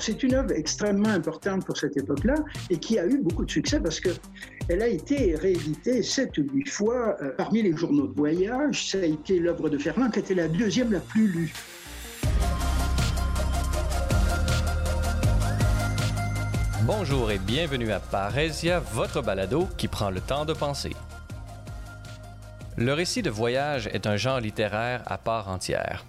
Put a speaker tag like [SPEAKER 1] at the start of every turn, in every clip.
[SPEAKER 1] C'est une œuvre extrêmement importante pour cette époque-là et qui a eu beaucoup de succès parce que elle a été rééditée sept ou huit fois euh, parmi les journaux de voyage. Ça a été l'œuvre de Ferland qui était la deuxième la plus lue.
[SPEAKER 2] Bonjour et bienvenue à Parésia, votre balado qui prend le temps de penser. Le récit de voyage est un genre littéraire à part entière.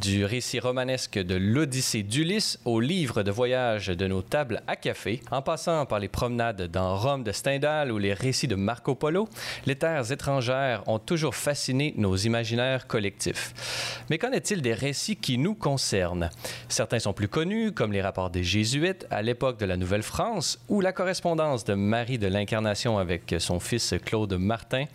[SPEAKER 2] Du récit romanesque de l'Odyssée d'Ulysse au livre de voyage de nos tables à café, en passant par les promenades dans Rome de Stendhal ou les récits de Marco Polo, les terres étrangères ont toujours fasciné nos imaginaires collectifs. Mais qu'en est-il des récits qui nous concernent? Certains sont plus connus, comme les rapports des Jésuites à l'époque de la Nouvelle-France ou la correspondance de Marie de l'Incarnation avec son fils Claude Martin.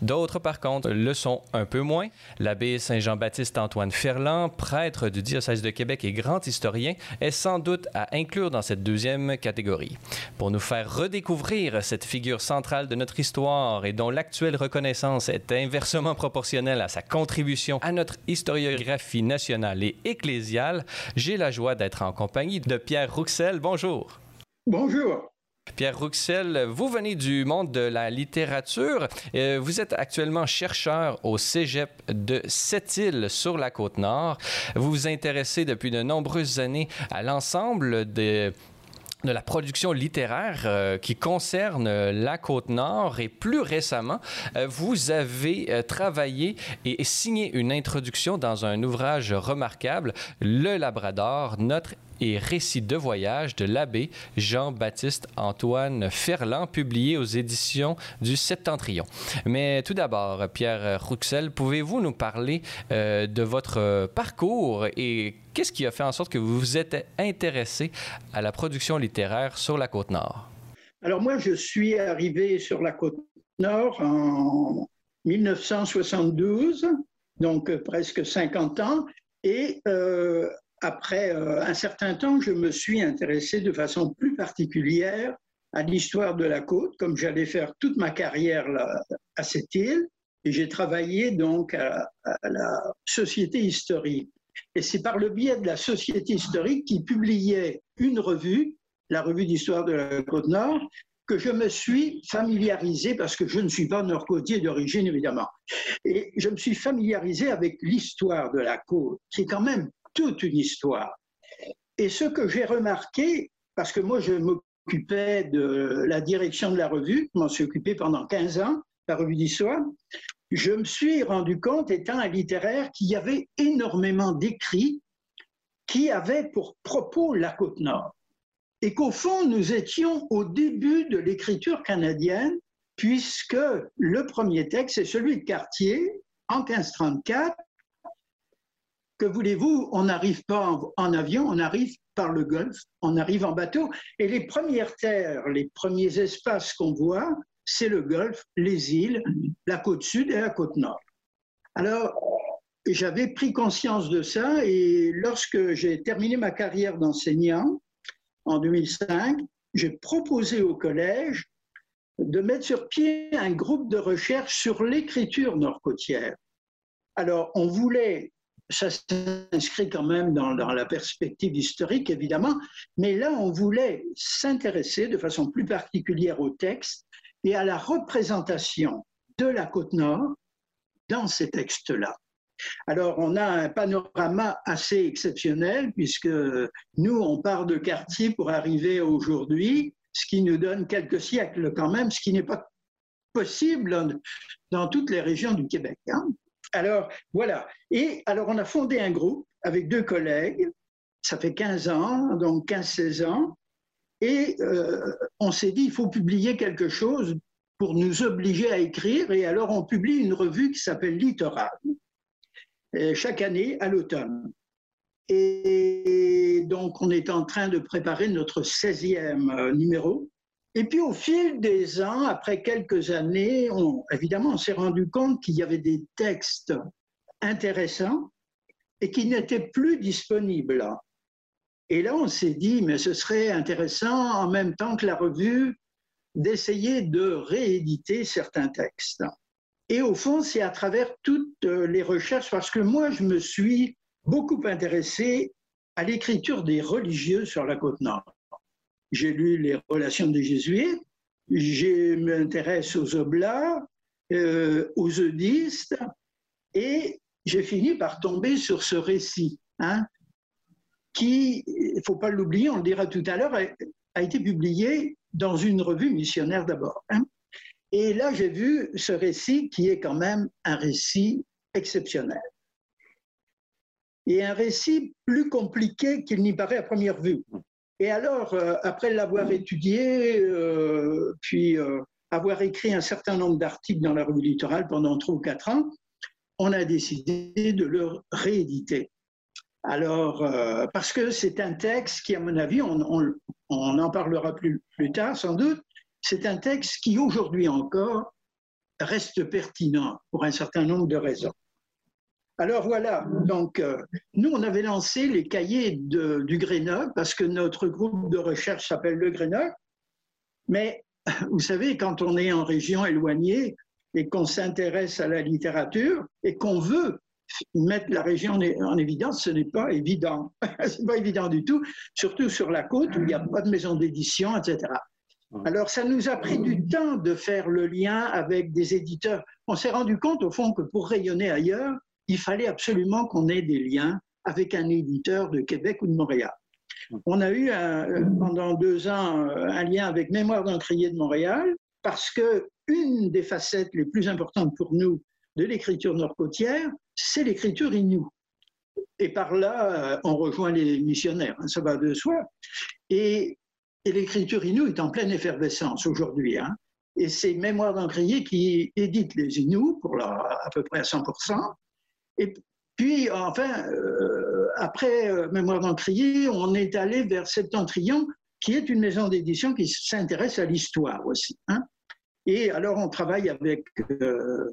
[SPEAKER 2] D'autres, par contre, le sont un peu moins. L'abbé Saint-Jean-Baptiste Antoine Ferland prêtre du diocèse de Québec et grand historien, est sans doute à inclure dans cette deuxième catégorie. Pour nous faire redécouvrir cette figure centrale de notre histoire et dont l'actuelle reconnaissance est inversement proportionnelle à sa contribution à notre historiographie nationale et ecclésiale, j'ai la joie d'être en compagnie de Pierre Rouxel. Bonjour.
[SPEAKER 1] Bonjour.
[SPEAKER 2] Pierre Rouxel, vous venez du monde de la littérature. Euh, vous êtes actuellement chercheur au Cégep de Sept-Îles sur la côte nord. Vous vous intéressez depuis de nombreuses années à l'ensemble de la production littéraire euh, qui concerne la côte nord et plus récemment, euh, vous avez travaillé et, signé une introduction dans un ouvrage remarquable, Le Labrador, notre et récit de voyage de l'abbé Jean-Baptiste Antoine Ferland, publié aux éditions du Septentrion. Mais tout d'abord, Pierre Rouxel, pouvez-vous nous parler de votre parcours et Qu'est-ce qui a fait en sorte que vous vous êtes intéressé à la production littéraire sur la côte nord?
[SPEAKER 1] Alors moi, je suis arrivé sur la côte nord en 1972, donc euh, presque 50 ans, et euh, après euh, un certain temps, je me suis intéressé de façon plus particulière à l'histoire de la côte, comme j'allais faire toute ma carrière à cette île, et j'ai travaillé donc à la Société historique. Et c'est par le biais de la Société historique qui publiait une revue, la revue d'histoire de la Côte-Nord, que je me suis familiarisé, parce que je ne suis pas nord-côtier d'origine évidemment, et je me suis familiarisé avec l'histoire de la côte, qui est quand même toute une histoire. Et ce que j'ai remarqué, parce que moi je m'occupais de la direction de la revue, je m'en suis occupé pendant 15 ans, la revue d'histoire, je me suis rendu compte, étant un littéraire, qu'il y avait énormément d'écrits qui avaient pour propos la côte nord. Et qu'au fond, nous étions au début de l'écriture canadienne, puisque le premier texte est celui de Cartier, en 1534. Que voulez-vous, on n'arrive pas en, avion, on arrive par le Golfe, on arrive en bateau. Et les premières terres, les premiers espaces qu'on voit, c'est le Golfe, les îles, la côte sud et la côte nord. Alors, j'avais pris conscience de ça et lorsque j'ai terminé ma carrière d'enseignant en 2005, j'ai proposé au collège de mettre sur pied un groupe de recherche sur l'écriture nord-côtière. Alors, on voulait, ça s'inscrit quand même dans, la perspective historique, évidemment, mais là, on voulait s'intéresser de façon plus particulière au texte et à la représentation de la côte nord dans ces textes-là. Alors, on a un panorama assez exceptionnel puisque nous, on part de quartier pour arriver aujourd'hui, ce qui nous donne quelques siècles quand même, ce qui n'est pas possible dans toutes les régions du Québec. Hein. Alors, voilà. Et alors, on a fondé un groupe avec deux collègues, ça fait 15 ans, donc 15-16 ans, et euh, on s'est dit, il faut publier quelque chose pour nous obliger à écrire. Et alors, on publie une revue qui s'appelle Littoral, chaque année à l'automne. Et donc, on est en train de préparer notre 16e euh, numéro. Et puis, au fil des ans, après quelques années, évidemment, on s'est rendu compte qu'il y avait des textes intéressants et qui n'étaient plus disponibles. Et là, on s'est dit, mais ce serait intéressant, en même temps que la revue, d'essayer de rééditer certains textes. Et au fond, c'est à travers toutes les recherches, parce que moi, je me suis beaucoup intéressé à l'écriture des religieux sur la côte nord. J'ai lu les relations des jésuites, je m'intéresse aux oblats, euh, aux eudistes, et j'ai fini par tomber sur ce récit, hein, qui, il ne faut pas l'oublier, on le dira tout à l'heure, a, été publié dans une revue missionnaire d'abord. Hein. Et là, j'ai vu ce récit qui est quand même un récit exceptionnel. Et un récit plus compliqué qu'il n'y paraît à première vue. Et alors, euh, après l'avoir étudié, euh, puis euh, avoir écrit un certain nombre d'articles dans la revue littorale pendant trois ou quatre ans, on a décidé de le rééditer. Alors, parce que c'est un texte qui, à mon avis, on, en parlera plus, plus tard sans doute, c'est un texte qui aujourd'hui encore reste pertinent pour un certain nombre de raisons. Alors voilà, donc euh, nous, on avait lancé les cahiers du Grenoble parce que notre groupe de recherche s'appelle le Grenoble. Mais vous savez, quand on est en région éloignée et qu'on s'intéresse à la littérature et qu'on veut mettre la région en évidence, ce n'est pas évident. ce n'est pas évident du tout, surtout sur la côte où il n'y a pas de maison d'édition, etc. Alors, ça nous a pris du temps de faire le lien avec des éditeurs. On s'est rendu compte, au fond, que pour rayonner ailleurs, il fallait absolument qu'on ait des liens avec un éditeur de Québec ou de Montréal. On a eu euh, pendant deux ans euh, un lien avec Mémoire d'un crier de Montréal parce que une des facettes les plus importantes pour nous de l'écriture nord-côtière, c'est l'écriture inou. Et par là, euh, on rejoint les missionnaires, hein, ça va de soi. Et, l'écriture inou est en pleine effervescence aujourd'hui. Hein. Et c'est Mémoire d'un crier qui édite les Inuits pour à peu près à 100%. Et puis, enfin, euh, après euh, Mémoire d'Encrier, on est allé vers Septentrion, qui est une maison d'édition qui s'intéresse à l'histoire aussi. Hein. Et alors, on travaille avec, euh,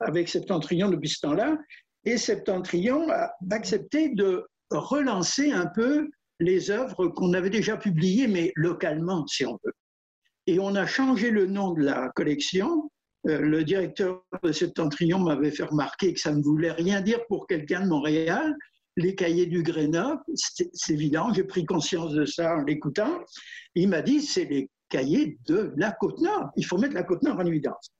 [SPEAKER 1] avec Septentrion depuis ce temps-là, et Septentrion a accepté de relancer un peu les œuvres qu'on avait déjà publiées, mais localement, si on veut. Et on a changé le nom de la collection le directeur de Septentrion m'avait fait remarquer que ça ne voulait rien dire pour quelqu'un de Montréal. Les cahiers du Grenoble, c'est évident, j'ai pris conscience de ça en l'écoutant. Il m'a dit, c'est les cahiers de la Côte-Nord. Il faut mettre la Côte-Nord en évidence.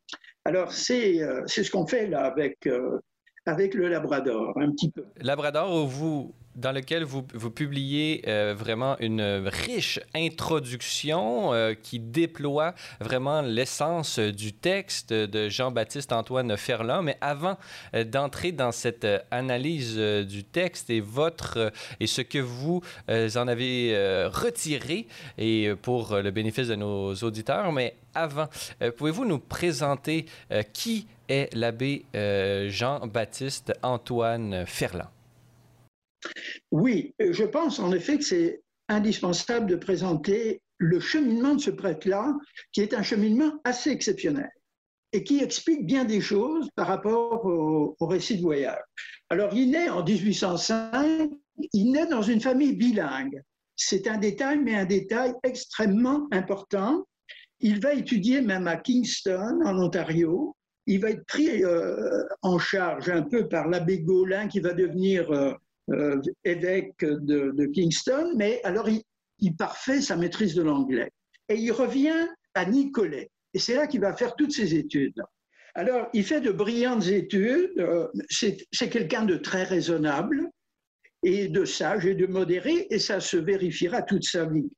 [SPEAKER 1] Alors, c'est euh, ce qu'on fait là avec, euh, avec le Labrador, un petit peu.
[SPEAKER 2] Labrador, vous, dans lequel vous, publiez euh, vraiment une riche introduction euh, qui déploie vraiment l'essence du texte de Jean-Baptiste Antoine Ferland. Mais avant euh, d'entrer dans cette analyse du texte et votre et ce que vous en avez retiré et pour le bénéfice de nos auditeurs, mais avant, pouvez-vous nous présenter qui est l'abbé Jean-Baptiste Antoine Ferland?
[SPEAKER 1] Oui, je pense en effet que c'est indispensable de présenter le cheminement de ce prêtre-là, qui est un cheminement assez exceptionnel et qui explique bien des choses par rapport au, récit de voyage. Alors, il naît en 1805, il naît dans une famille bilingue. C'est un détail, mais un détail extrêmement important. Il va étudier même à Kingston, en Ontario. Il va être pris euh, en charge un peu par l'abbé Gaulin, qui va devenir euh, euh, évêque de, Kingston, mais alors il, parfait sa maîtrise de l'anglais. Et il revient à Nicolet. Et c'est là qu'il va faire toutes ses études. Alors, il fait de brillantes études. Euh, c'est quelqu'un de très raisonnable et de sage et de modéré, et ça se vérifiera toute sa vie.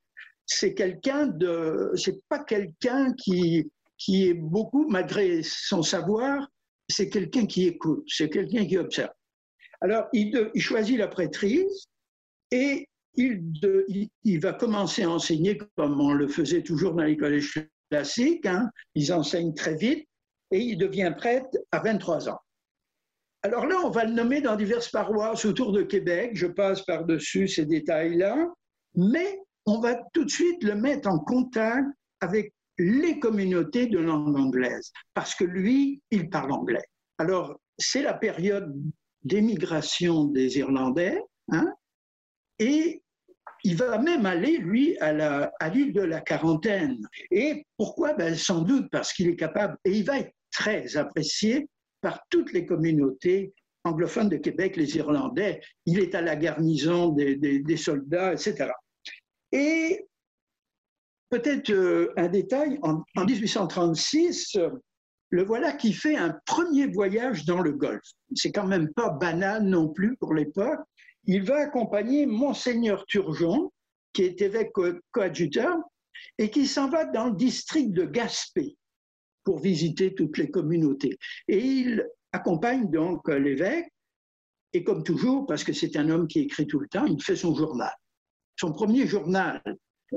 [SPEAKER 1] C'est quelqu'un de, c'est pas quelqu'un qui, qui est beaucoup, malgré son savoir, c'est quelqu'un qui écoute, c'est quelqu'un qui observe. Alors, il, choisit la prêtrise et il, va commencer à enseigner comme on le faisait toujours dans les collèges classiques. Hein. Ils enseignent très vite et il devient prêtre à 23 ans. Alors là, on va le nommer dans diverses paroisses autour de Québec. Je passe par-dessus ces détails-là. Mais on va tout de suite le mettre en contact avec les communautés de langue anglaise, parce que lui, il parle anglais. Alors, c'est la période d'émigration des Irlandais, hein, et il va même aller, lui, à l'île de la quarantaine. Et pourquoi? Ben, Sans doute parce qu'il est capable, et il va être très apprécié par toutes les communautés anglophones de Québec, les Irlandais. Il est à la garnison des, soldats, etc. Et peut-être euh, un détail, en, 1836, le voilà qui fait un premier voyage dans le Golfe. C'est quand même pas banal non plus pour l'époque. Il va accompagner Monseigneur Turgeon, qui est évêque coadjuteur, et qui s'en va dans le district de Gaspé pour visiter toutes les communautés. Et il accompagne donc l'évêque, et comme toujours, parce que c'est un homme qui écrit tout le temps, il fait son journal. Son premier journal,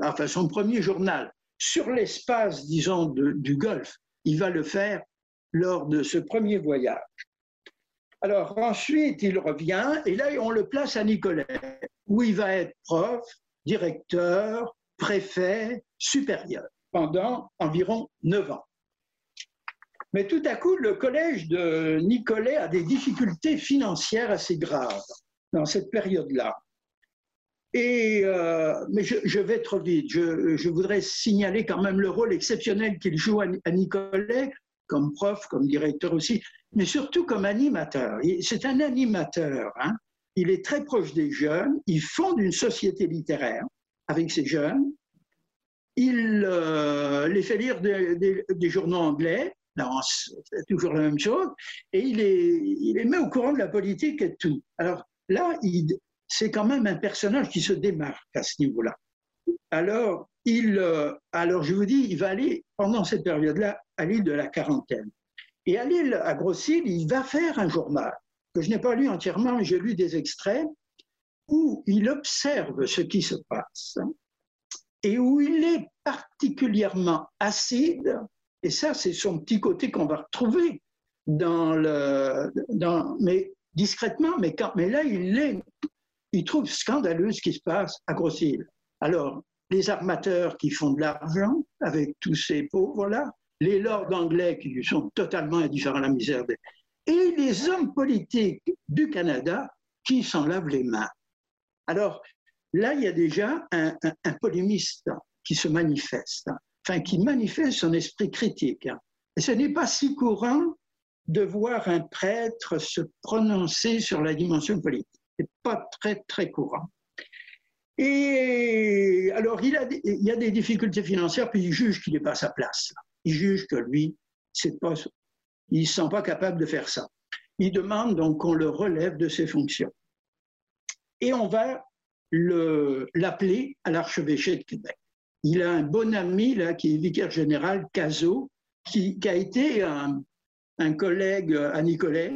[SPEAKER 1] enfin son premier journal sur l'espace, disons, du Golfe, il va le faire lors de ce premier voyage. Alors ensuite, il revient, et là, on le place à Nicolet, où il va être prof, directeur, préfet, supérieur, pendant environ neuf ans. Mais tout à coup, le collège de Nicolet a des difficultés financières assez graves dans cette période-là. Euh, mais je, vais trop vite. Je, voudrais signaler quand même le rôle exceptionnel qu'il joue à, Nicolet, comme prof, comme directeur aussi, mais surtout comme animateur. C'est un animateur. Hein. Il est très proche des jeunes. Il fonde une société littéraire avec ces jeunes. Il euh, les fait lire des journaux anglais c'est toujours la même chose, et il est, il est mis au courant de la politique et tout. Alors là, c'est quand même un personnage qui se démarque à ce niveau-là. Alors, il, euh, alors, je vous dis, il va aller, pendant cette période-là, à l'île de la quarantaine. Et à l'île, à Grosse-Île, il va faire un journal, que je n'ai pas lu entièrement, j'ai lu des extraits, où il observe ce qui se passe, et où il est particulièrement acide et ça, c'est son petit côté qu'on va retrouver dans le, dans, mais discrètement, mais, quand, mais là, il, est, il trouve scandaleux ce qui se passe à Grosse-Île. Alors, les armateurs qui font de l'argent avec tous ces pauvres-là, les lords anglais qui sont totalement indifférents à la misère, des... et les hommes politiques du Canada qui s'en lavent les mains. Alors, là, il y a déjà un polémiste qui se manifeste enfin, qui manifeste son esprit critique. Et ce n'est pas si courant de voir un prêtre se prononcer sur la dimension politique. Ce n'est pas très, très courant. Et alors, il, a, il y a des difficultés financières, puis il juge qu'il n'est pas à sa place. Il juge que lui, c'est pas, il ne se sent pas capable de faire ça. Il demande donc qu'on le relève de ses fonctions. Et on va l'appeler à l'archevêché de Québec il a un bon ami là, qui est vicaire général, Cazot, qui, a été un, collègue à Nicolet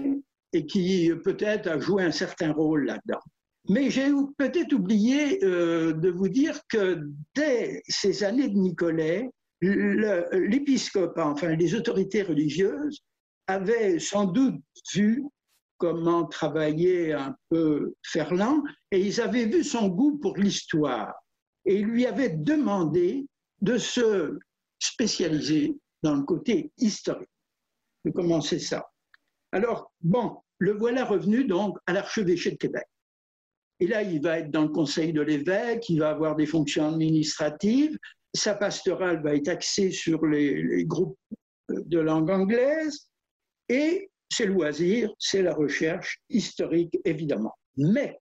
[SPEAKER 1] et qui peut-être a joué un certain rôle là-dedans. Mais j'ai peut-être oublié euh, de vous dire que dès ces années de Nicolet, l'épiscope, enfin les autorités religieuses, avaient sans doute vu comment travaillait un peu Ferland et ils avaient vu son goût pour l'histoire et il lui avait demandé de se spécialiser dans le côté historique, de commencer ça. Alors, bon, le voilà revenu donc à l'archevêché de Québec. Et là, il va être dans le conseil de l'évêque, il va avoir des fonctions administratives, sa pastorale va être axée sur les, groupes de langue anglaise, et ses loisirs, c'est la recherche historique, évidemment. Mais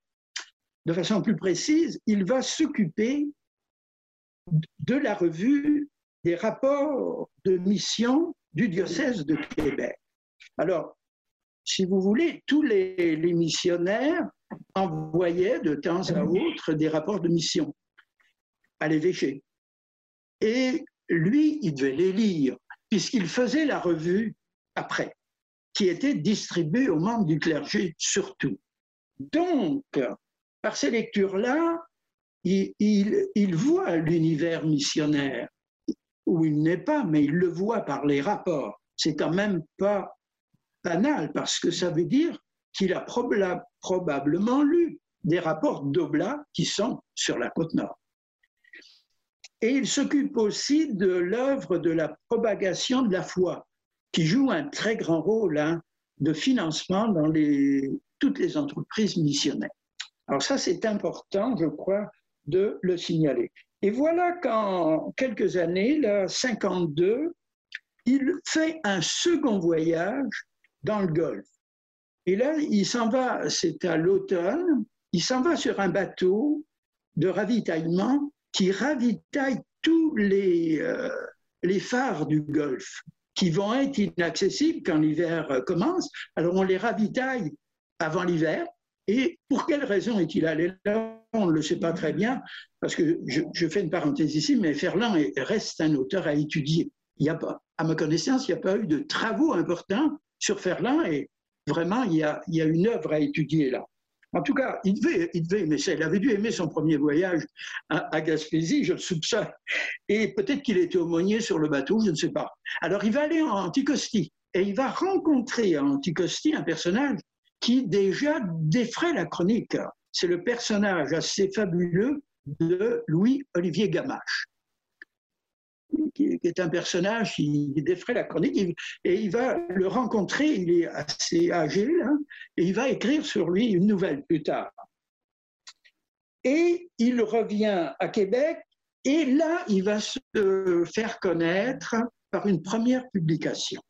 [SPEAKER 1] de façon plus précise, il va s'occuper de la revue des rapports de mission du diocèse de Québec. Alors, si vous voulez, tous les, missionnaires envoyaient de temps à autre des rapports de mission à l'évêché. Et lui, il devait les lire, puisqu'il faisait la revue après, qui était distribuée aux membres du clergé surtout. Donc, par ces lectures-là, il, voit l'univers missionnaire, où il n'est pas, mais il le voit par les rapports. C'est quand même pas banal, parce que ça veut dire qu'il a probablement lu des rapports d'Oblat qui sont sur la côte nord. Et il s'occupe aussi de l'œuvre de la propagation de la foi, qui joue un très grand rôle hein, de financement dans toutes les entreprises missionnaires. Alors ça, c'est important, je crois, de le signaler. Et voilà qu'en quelques années, là, 52, il fait un second voyage dans le Golfe. Et là, il s'en va, c'est à l'automne, il s'en va sur un bateau de ravitaillement qui ravitaille tous les, euh, les phares du Golfe qui vont être inaccessibles quand l'hiver commence. Alors on les ravitaille avant l'hiver. Et pour quelle raison est-il allé là? On ne le sait pas très bien, parce que je, fais une parenthèse ici, mais Ferland reste un auteur à étudier. Il y a à ma connaissance, il n'y a pas eu de travaux importants sur Ferland et vraiment, il y a, une œuvre à étudier là. En tout cas, il devait, il aimer ça. Il avait dû aimer son premier voyage à, Gaspésie, je le soupçonne. Et peut-être qu'il était aumônier sur le bateau, je ne sais pas. Alors, il va aller en Anticosti et il va rencontrer en Anticosti un personnage qui déjà défraie la chronique. C'est le personnage assez fabuleux de Louis-Olivier Gamache qui, est un personnage qui défraie la chronique, et il va le rencontrer, il est assez âgé, et il va écrire sur lui une nouvelle plus tard. Et il revient à Québec, et là, il va se faire connaître par une première publication.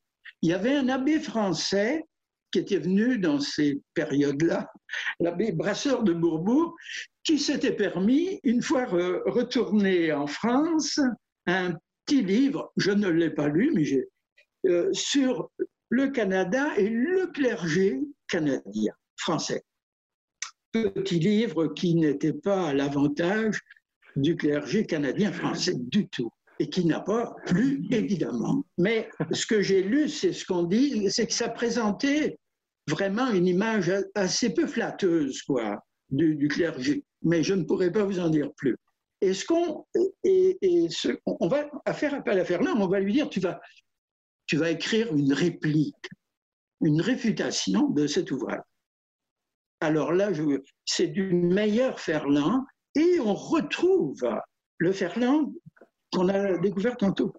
[SPEAKER 1] Il y avait un abbé français qui était venu dans ces périodes-là, l'abbé Brasseur de Bourbourg, qui s'était permis, une fois retourné en France, un livre, je ne l'ai pas lu, mais j'ai, euh, sur le Canada et le clergé canadien, français. Petit livre qui n'était pas à l'avantage du clergé canadien français du tout et qui n'a pas plu, évidemment. Mais ce que j'ai lu, c'est ce qu'on dit, c'est que ça présentait vraiment une image assez peu flatteuse, quoi, du clergé. Mais je ne pourrais pas vous en dire plus. Et ce qu'on on va faire appel à Ferland, on va lui dire tu vas tu vas écrire une réplique, une réfutation de cet ouvrage. Alors là, c'est du meilleur Ferland et on retrouve le Ferland qu'on a découvert tantôt,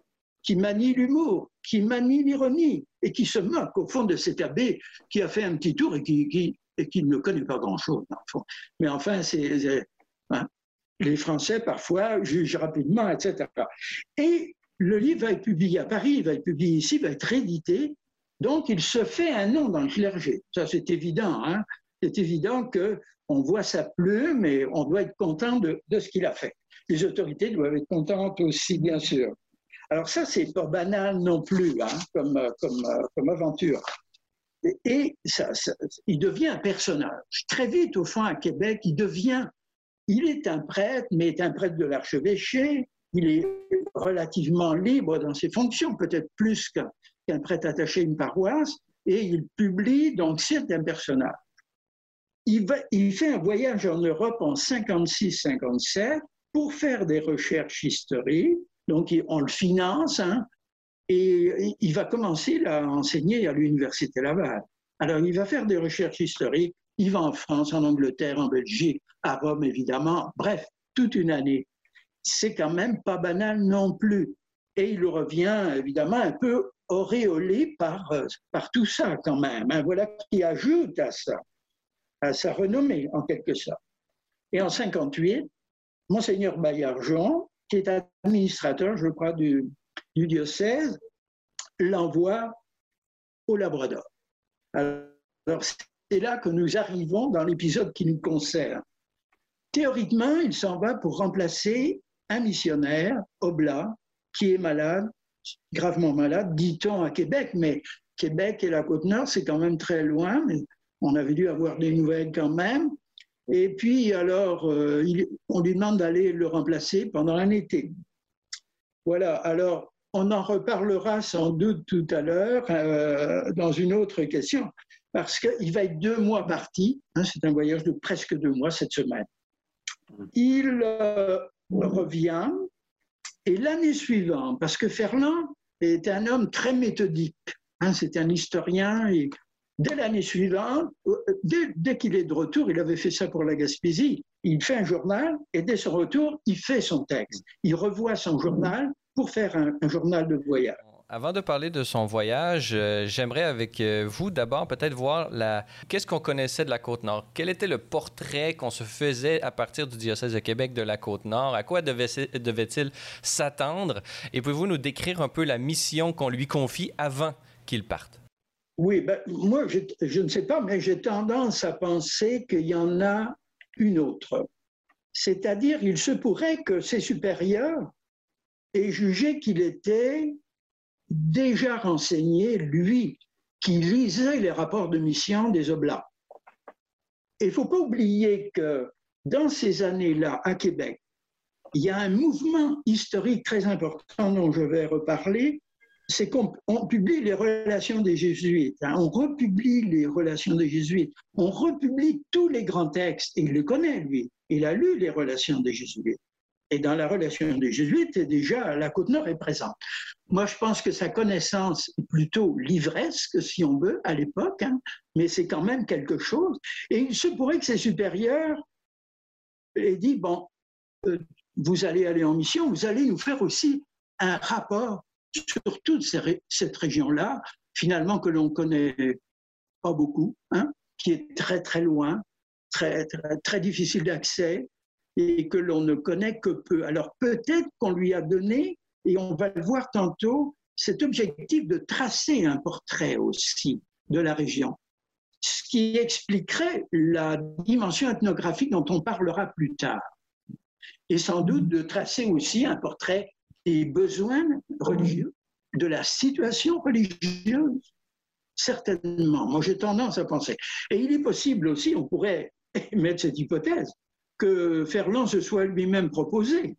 [SPEAKER 1] qui manie l'humour, qui manie l'ironie et qui se moque au fond de cet abbé qui a fait un petit tour et qui, qui, et qui ne connaît pas grand-chose. Mais enfin, c'est hein, les Français, parfois, jugent rapidement, etc. Et le livre va être publié à Paris, il va être publié ici, il va être édité. Donc, il se fait un nom dans le clergé. Ça, c'est évident. Hein. c'est évident qu'on voit sa plume et on doit être content de, ce qu'il a fait. Les autorités doivent être contentes aussi, bien sûr. Alors ça, c'est pas banal non plus hein, comme, comme, comme aventure. Et, ça, il devient un personnage. Très vite, au fond, à Québec, il devient il est un prêtre, mais est un prêtre de l'archevêché. Il est relativement libre dans ses fonctions, peut-être plus qu'un prêtre attaché à une paroisse, et il publie donc personnages. Il, il fait un voyage en Europe en 56-57 pour faire des recherches historiques, donc on le finance, hein, et il va commencer à enseigner à l'Université Laval. Alors il va faire des recherches historiques, il va en France, en Angleterre, en Belgique, à Rome évidemment, bref, toute une année. C'est quand même pas banal non plus. Et il revient évidemment un peu auréolé par, euh, par tout ça quand même. Hein. Voilà qui ajoute à ça, à sa renommée en quelque sorte. Et en 58, Monseigneur Bayard-Jean, qui est administrateur, je crois, du, du diocèse, l'envoie au Labrador. Alors, c'est là que nous arrivons dans l'épisode qui nous concerne. Théoriquement, il s'en va pour remplacer un missionnaire, Oblat, qui est malade, gravement malade, dit-on à Québec, mais Québec et la Côte-Nord, c'est quand même très loin, mais on avait dû avoir des nouvelles quand même. Et puis, alors, euh, on lui demande d'aller le remplacer pendant un été. Voilà, alors, on en reparlera sans doute tout à l'heure euh, dans une autre question, parce qu'il va être deux mois parti. Hein, c'est un voyage de presque deux mois cette semaine. Il euh, revient et l'année suivante, parce que Ferland est un homme très méthodique, hein, c'est un historien et dès l'année suivante, euh, dès, qu'il est de retour, il avait fait ça pour la Gaspésie, il fait un journal et dès son retour, il fait son texte. Il revoit son journal pour faire un journal de voyage.
[SPEAKER 2] Avant de parler de son voyage, euh, j'aimerais avec euh, vous d'abord peut-être voir la... qu'est-ce qu'on connaissait de la Côte-Nord? Quel était le portrait qu'on se faisait à partir du diocèse de Québec de la Côte-Nord? À quoi devait-il s'attendre? Et pouvez-vous nous décrire un peu la mission qu'on lui confie avant qu'il parte?
[SPEAKER 1] Oui, ben, moi, je, je, ne sais pas, mais j'ai tendance à penser qu'il y en a une autre. C'est-à-dire, il se pourrait que ses supérieurs aient jugé qu'il était déjà renseigné, lui, qui lisait les rapports de mission des Oblats. Il ne faut pas oublier que dans ces années-là, à Québec, il y a un mouvement historique très important dont je vais reparler, c'est qu'on publie les relations des jésuites, hein. on republie les relations des jésuites, on republie tous les grands textes, il le connaît, lui, il a lu les relations des jésuites. Et dans la relation des jésuites, déjà, la Côte-Nord est présente. Moi, je pense que sa connaissance est plutôt livresque, si on veut, à l'époque, hein, mais c'est quand même quelque chose. Et il se pourrait que ses supérieurs aient dit, bon, euh, vous allez aller en mission, vous allez nous faire aussi un rapport sur toute cette région-là, finalement que l'on connaît pas beaucoup, hein, qui est très très loin, très, très, très difficile d'accès et que l'on ne connaît que peu. Alors peut-être qu'on lui a donné, et on va le voir tantôt, cet objectif de tracer un portrait aussi de la région, ce qui expliquerait la dimension ethnographique dont on parlera plus tard, et sans doute de tracer aussi un portrait des besoins religieux, de la situation religieuse, certainement. Moi, j'ai tendance à penser. Et il est possible aussi, on pourrait mettre cette hypothèse, que Ferland se soit lui-même proposé.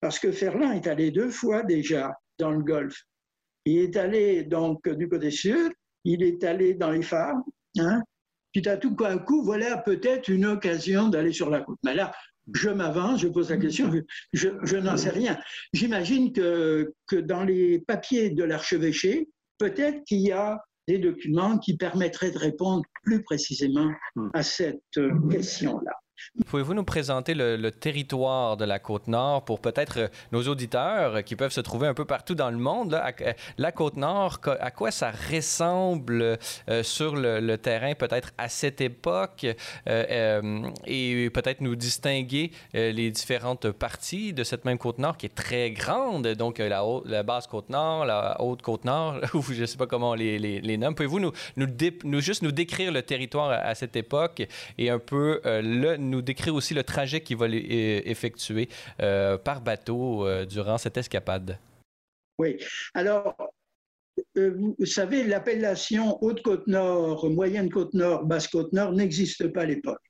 [SPEAKER 1] Parce que Ferland est allé deux fois déjà dans le Golfe. Il est allé donc du côté sud, il est allé dans les phares, hein, puis à tout un coup, voilà peut-être une occasion d'aller sur la côte. Mais là, je m'avance, je pose la question, je, je n'en sais rien. J'imagine que, que dans les papiers de l'archevêché, peut-être qu'il y a des documents qui permettraient de répondre plus précisément à cette question-là.
[SPEAKER 2] Pouvez-vous nous présenter le, territoire de la Côte-Nord pour peut-être euh, nos auditeurs qui peuvent se trouver un peu partout dans le monde? la Côte-Nord, à quoi ça ressemble euh, sur le, terrain peut-être à cette époque euh, et peut-être nous distinguer les différentes parties de cette même Côte-Nord qui est très grande, donc la, basse Côte-Nord, la haute Côte-Nord, ou je ne sais pas comment on les, les, nomme. Pouvez-vous nous, nous, juste nous décrire le territoire à, à cette époque et un peu le nous décrire aussi le trajet qu'il va effectuer euh, par bateau euh, durant cette escapade.
[SPEAKER 1] Oui. Alors, euh, vous savez, l'appellation Haute-Côte-Nord, Moyenne-Côte-Nord, Basse-Côte-Nord n'existe pas à l'époque.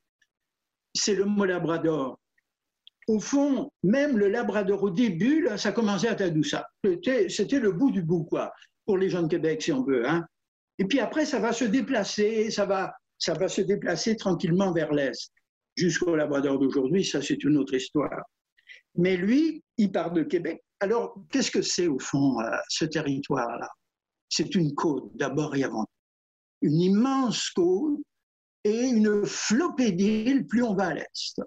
[SPEAKER 1] C'est le mot Labrador. Au fond, même le Labrador, au début, ça commençait à Tadoussac. C'était le bout du bout, quoi, pour les gens de Québec, si on veut. Hein. Et puis après, ça va se déplacer, ça va, ça va se déplacer tranquillement vers l'est jusqu'au Labrador d'aujourd'hui, ça c'est une autre histoire. Mais lui, il part de Québec. Alors, qu'est-ce que c'est au fond euh, ce territoire-là? C'est une côte d'abord et avant tout. Une immense côte et une flopée d'îles plus on va à l'est.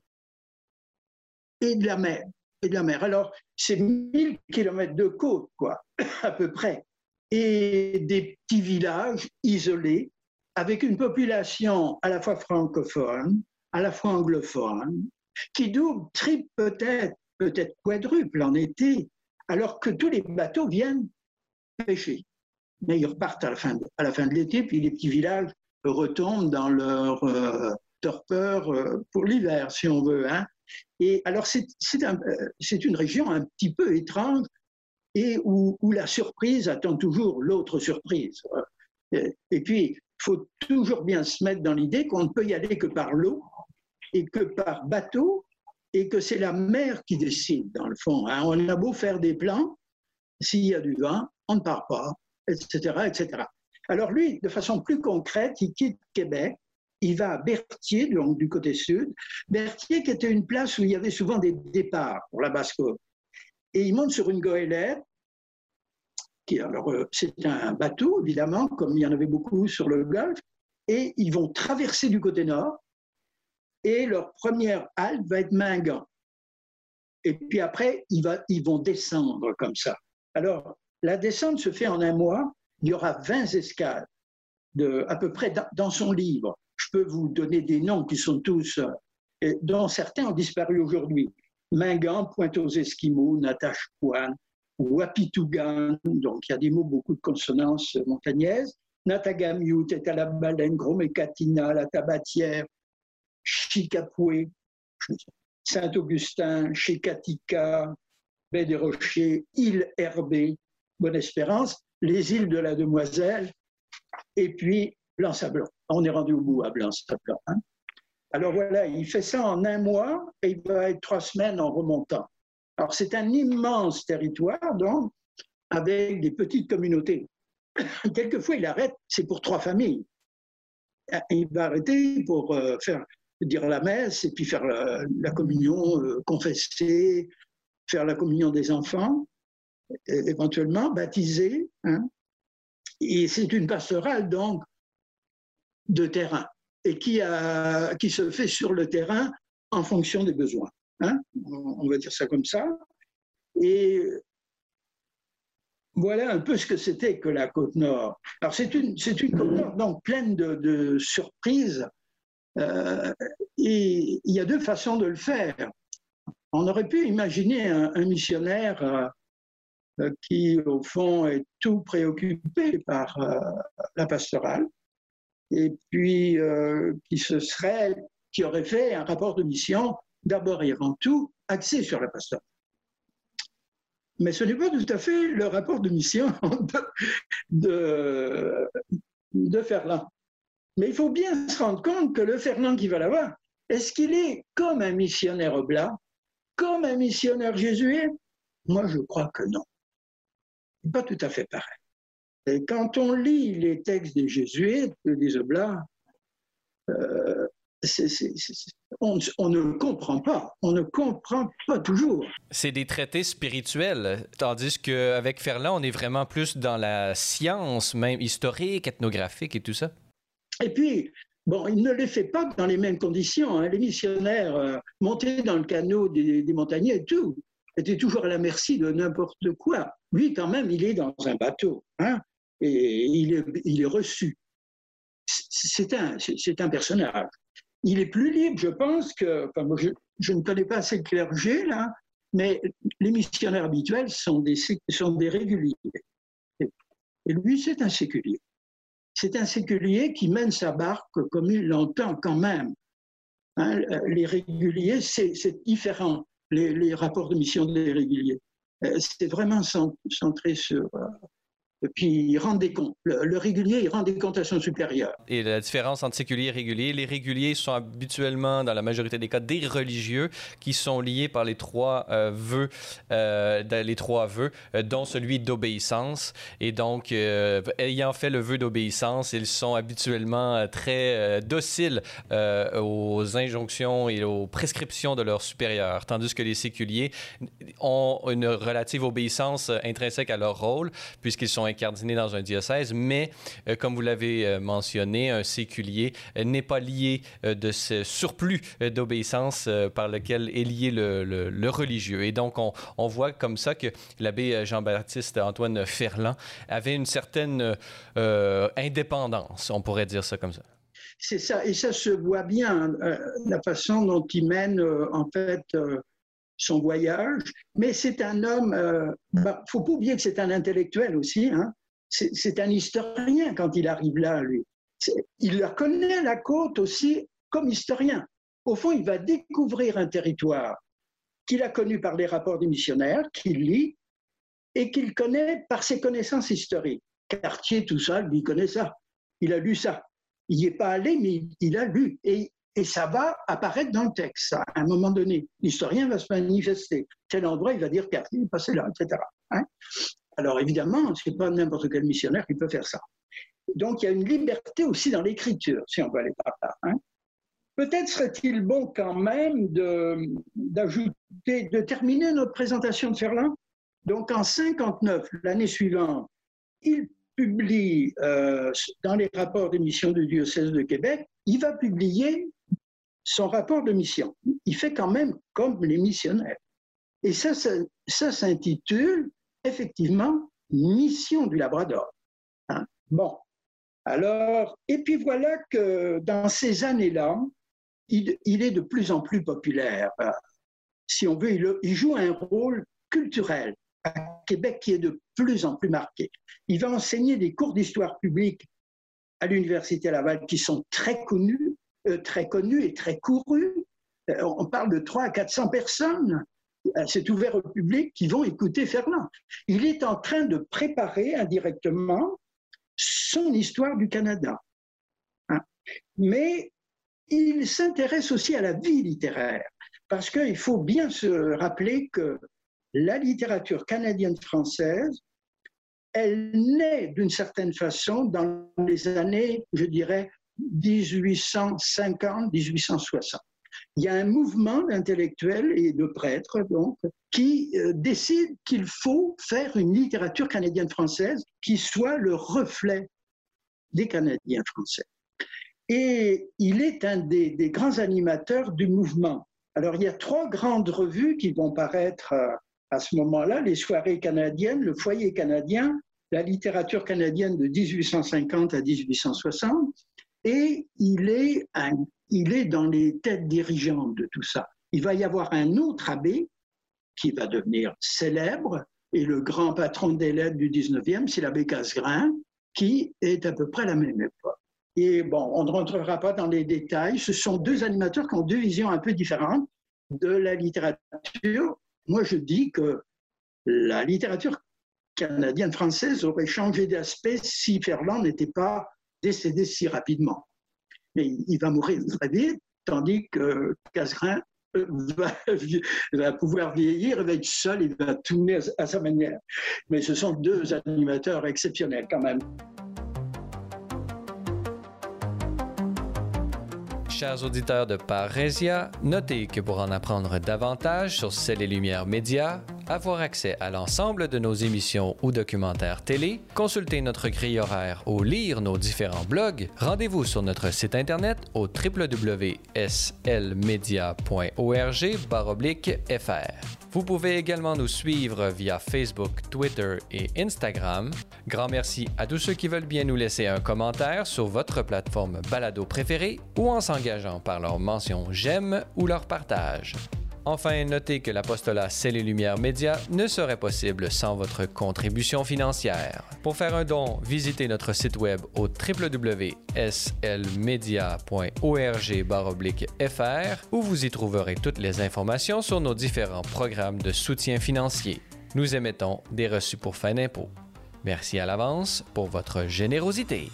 [SPEAKER 1] Et de la mer. Et de la mer. Alors, c'est 1000 kilomètres de côte, quoi, à peu près. Et des petits villages isolés avec une population à la fois francophone, à la fois anglophone, qui double, triple peut-être, peut-être quadruple en été, alors que tous les bateaux viennent pêcher. Mais ils repartent à la fin de, l'été, puis les petits villages retombent dans leur euh, torpeur euh, pour l'hiver, si on veut. Hein. Et alors, c'est euh, une région un petit peu étrange et où, où la surprise attend toujours l'autre surprise. Et puis, il faut toujours bien se mettre dans l'idée qu'on ne peut y aller que par l'eau et que par bateau, et que c'est la mer qui décide, dans le fond. Hein. On a beau faire des plans, s'il y a du vent, on ne part pas, etc., etc. Alors lui, de façon plus concrète, il quitte Québec, il va à Berthier, donc du côté sud. Berthier, qui était une place où il y avait souvent des départs pour la basse-côte. Et il monte sur une goélette, qui, alors, euh, c'est un bateau, évidemment, comme il y en avait beaucoup sur le Golfe, et ils vont traverser du côté nord, et leur première halte va être Mingan. Et puis après, ils, vont descendre comme ça. Alors, la descente se fait en un mois. Il y aura 20 escales, à peu près dans, son livre. Je peux vous donner des noms qui sont tous, euh, dont certains ont disparu aujourd'hui. Mingan, Pointe aux Esquimaux, Natashquan, Wapitugan, donc il y a des mots, beaucoup de consonances montagnaises, Natagamout est à la tabatière, Chicapoué, Saint-Augustin, Chicatica, Baie des Rochers, île Herbée, Bonne-Espérance, les îles de la Demoiselle, et puis Blanc-Sablon. On est rendu au bout à Blanc-Sablon. Hein. Alors voilà, il fait ça en un mois et il va être trois semaines en remontant. Alors c'est un immense territoire, donc, avec des petites communautés. Quelquefois, il arrête, c'est pour trois familles. Il va arrêter pour euh, faire dire la messe et puis faire la, communion, euh, confesser, faire la communion des enfants, éventuellement baptiser. Hein. Et c'est une pastorale donc de terrain et qui, se fait sur le terrain en fonction des besoins. Hein. on va dire ça comme ça. Et voilà un peu ce que c'était que la côte nord. Alors c'est une, côte nord donc pleine de surprises. Euh, et il y a deux façons de le faire. On aurait pu imaginer un, missionnaire euh, euh, qui, au fond, est tout préoccupé par la pastorale, et puis qui se serait, qui aurait fait un rapport de mission d'abord et avant tout axé sur la pastorale. Mais ce n'est pas tout à fait le rapport de mission de, de, Ferland. Mais il faut bien se rendre compte que le Fernand qui va là-bas, est-ce qu'il est comme un missionnaire oblat, comme un missionnaire jésuite? Moi, je crois que non. Pas tout à fait pareil. Et quand on lit les textes des jésuites, des oblats, euh, on, ne comprend pas, on ne comprend pas toujours.
[SPEAKER 2] C'est des traités spirituels, tandis qu'avec Ferland, on est vraiment plus dans la science, même historique, ethnographique et tout ça.
[SPEAKER 1] Et puis, bon, il ne les fait pas dans les mêmes conditions. Hein. Les missionnaires euh, montés dans le canot des, des montagnais et tout, étaient toujours à la merci de n'importe quoi. Lui, quand même, il est dans un bateau, hein, et il est, il est reçu. C'est un, c'est un personnage il est plus libre, je pense, que. je, ne connais pas assez le clergé, là, mais les missionnaires habituels sont des, sont des réguliers. Et lui, c'est un séculier. C'est un séculier qui mène sa barque comme il l'entend quand même. Hein, les réguliers, c'est différent, les, rapports de mission des réguliers. Euh, c'est vraiment centré sur, euh, puis il rend des comptes. Le, régulier, il rend des comptes à son supérieur.
[SPEAKER 2] Et la différence entre séculier et régulier, les réguliers sont habituellement, dans la majorité des cas, des religieux qui sont liés par les trois euh, vœux, euh, les trois vœux, euh, dont celui d'obéissance. Et donc, ayant fait le vœu d'obéissance, ils sont habituellement très dociles aux injonctions et aux prescriptions de leurs supérieurs, tandis que les séculiers ont une relative obéissance intrinsèque à leur rôle, puisqu'ils sont incardiné dans un diocèse, mais euh, comme vous l'avez euh, mentionné, un séculier euh, n'est pas lié de ce surplus d'obéissance par lequel est lié le, religieux. Et donc, on, voit comme ça que l'abbé Jean-Baptiste Antoine Ferland avait une certaine indépendance, on pourrait dire ça comme ça.
[SPEAKER 1] C'est ça, et ça se voit bien, la façon dont il mène, en fait, son voyage, mais c'est un homme, il euh, ne bah, faut pas oublier que c'est un intellectuel aussi, hein. c'est un historien quand il arrive là, lui. Il connaît la côte aussi comme historien. Au fond, il va découvrir un territoire qu'il a connu par les rapports des missionnaires, qu'il lit, et qu'il connaît par ses connaissances historiques. Cartier, tout ça, lui connaît ça. Il a lu ça. Il n'y est pas allé, mais il a lu. Et et ça va apparaître dans le texte. À un moment donné, l'historien va se manifester. Tel endroit, il va dire qu'il est passé là, etc. Hein. Alors évidemment, ce n'est pas n'importe quel missionnaire qui peut faire ça. Donc il y a une liberté aussi dans l'écriture, si on veut aller par là. Hein. Peut-être serait-il bon quand même d'ajouter, de, terminer notre présentation de Ferland. Donc en 59, l'année suivante, il publie euh, dans les rapports d'émission du diocèse de Québec, il va publier son rapport de mission. Il fait quand même comme les missionnaires. Et ça, ça, s'intitule effectivement Mission du Labrador. Hein. Bon, alors, et puis voilà que dans ces années-là, il, est de plus en plus populaire. Si on veut, il, il joue un rôle culturel à Québec qui est de plus en plus marqué. Il va enseigner des cours d'histoire publique à l'Université Laval qui sont très connus, très connus et très courus. Euh, on parle de 300 à 400 personnes. C'est ouvert au public qui vont écouter Ferland. Il est en train de préparer indirectement son histoire du Canada. Hein. Mais il s'intéresse aussi à la vie littéraire, parce qu'il faut bien se rappeler que la littérature canadienne-française, elle naît d'une certaine façon dans les années, je dirais, 1850-1860. Il y a un mouvement d'intellectuels et de prêtres, donc, qui euh, décide qu'il faut faire une littérature canadienne-française qui soit le reflet des Canadiens français. Et il est un des, grands animateurs du mouvement. Alors, il y a trois grandes revues qui vont paraître euh, à ce moment-là, les soirées canadiennes, le foyer canadien, la littérature canadienne de 1850 à 1860, et il est, dans les têtes dirigeantes de tout ça. Il va y avoir un autre abbé qui va devenir célèbre, et le grand patron des lettres du 19e, c'est l'abbé Casgrain, qui est à peu près la même époque. Et bon, on ne rentrera pas dans les détails. Ce sont deux animateurs qui ont deux visions un peu différentes de la littérature. Moi, je dis que la littérature canadienne-française aurait changé d'aspect si Ferland n'était pas décédé si rapidement. Mais il va mourir très vite, tandis que Casgrain euh, va, pouvoir vieillir, il va être seul, il va tourner à sa manière. Mais ce sont deux animateurs exceptionnels quand même.
[SPEAKER 2] Chers auditeurs de Parésia, notez que pour en apprendre davantage sur Celles et Lumières Médias, avoir accès à l'ensemble de nos émissions ou documentaires télé, consulter notre grille horaire ou lire nos différents blogs, rendez-vous sur notre site internet au www.slmedia.org/fr. Vous pouvez également nous suivre via Facebook, Twitter et Instagram. Grand merci à tous ceux qui veulent bien nous laisser un commentaire sur votre plateforme balado préférée ou en s'engageant par leur mention j'aime ou leur partage. Enfin, notez que l'apostolat C'est les Lumières Médias ne serait possible sans votre contribution financière. Pour faire un don, visitez notre site web au www.slmedia.org/fr où vous y trouverez toutes les informations sur nos différents programmes de soutien financier. Nous émettons des reçus pour fin d'impôt. Merci à l'avance pour votre générosité.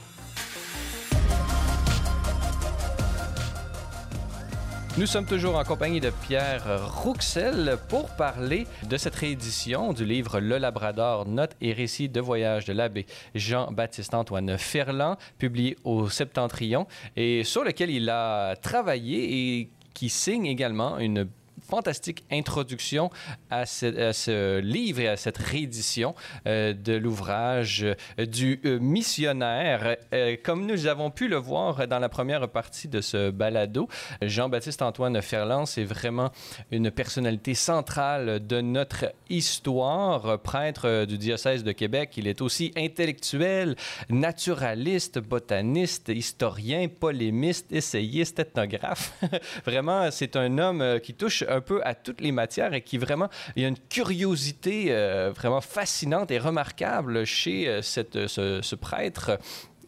[SPEAKER 2] Nous sommes toujours en compagnie de Pierre Rouxel pour parler de cette réédition du livre Le Labrador, notes et récits de voyage de l'abbé Jean-Baptiste Antoine Ferland, publié au Septentrion et sur lequel il a travaillé et qui signe également une fantastique introduction à ce, livre et à cette réédition euh, de l'ouvrage euh, du euh, missionnaire. comme nous avons pu le voir dans la première partie de ce balado, Jean-Baptiste Antoine Ferland, c'est vraiment une personnalité centrale de notre histoire. Prêtre du diocèse de Québec, il est aussi intellectuel, naturaliste, botaniste, historien, polémiste, essayiste, ethnographe. vraiment, c'est un homme qui touche un peu à toutes les matières et qui vraiment, il y a une curiosité euh, vraiment fascinante et remarquable chez euh, cette, ce, prêtre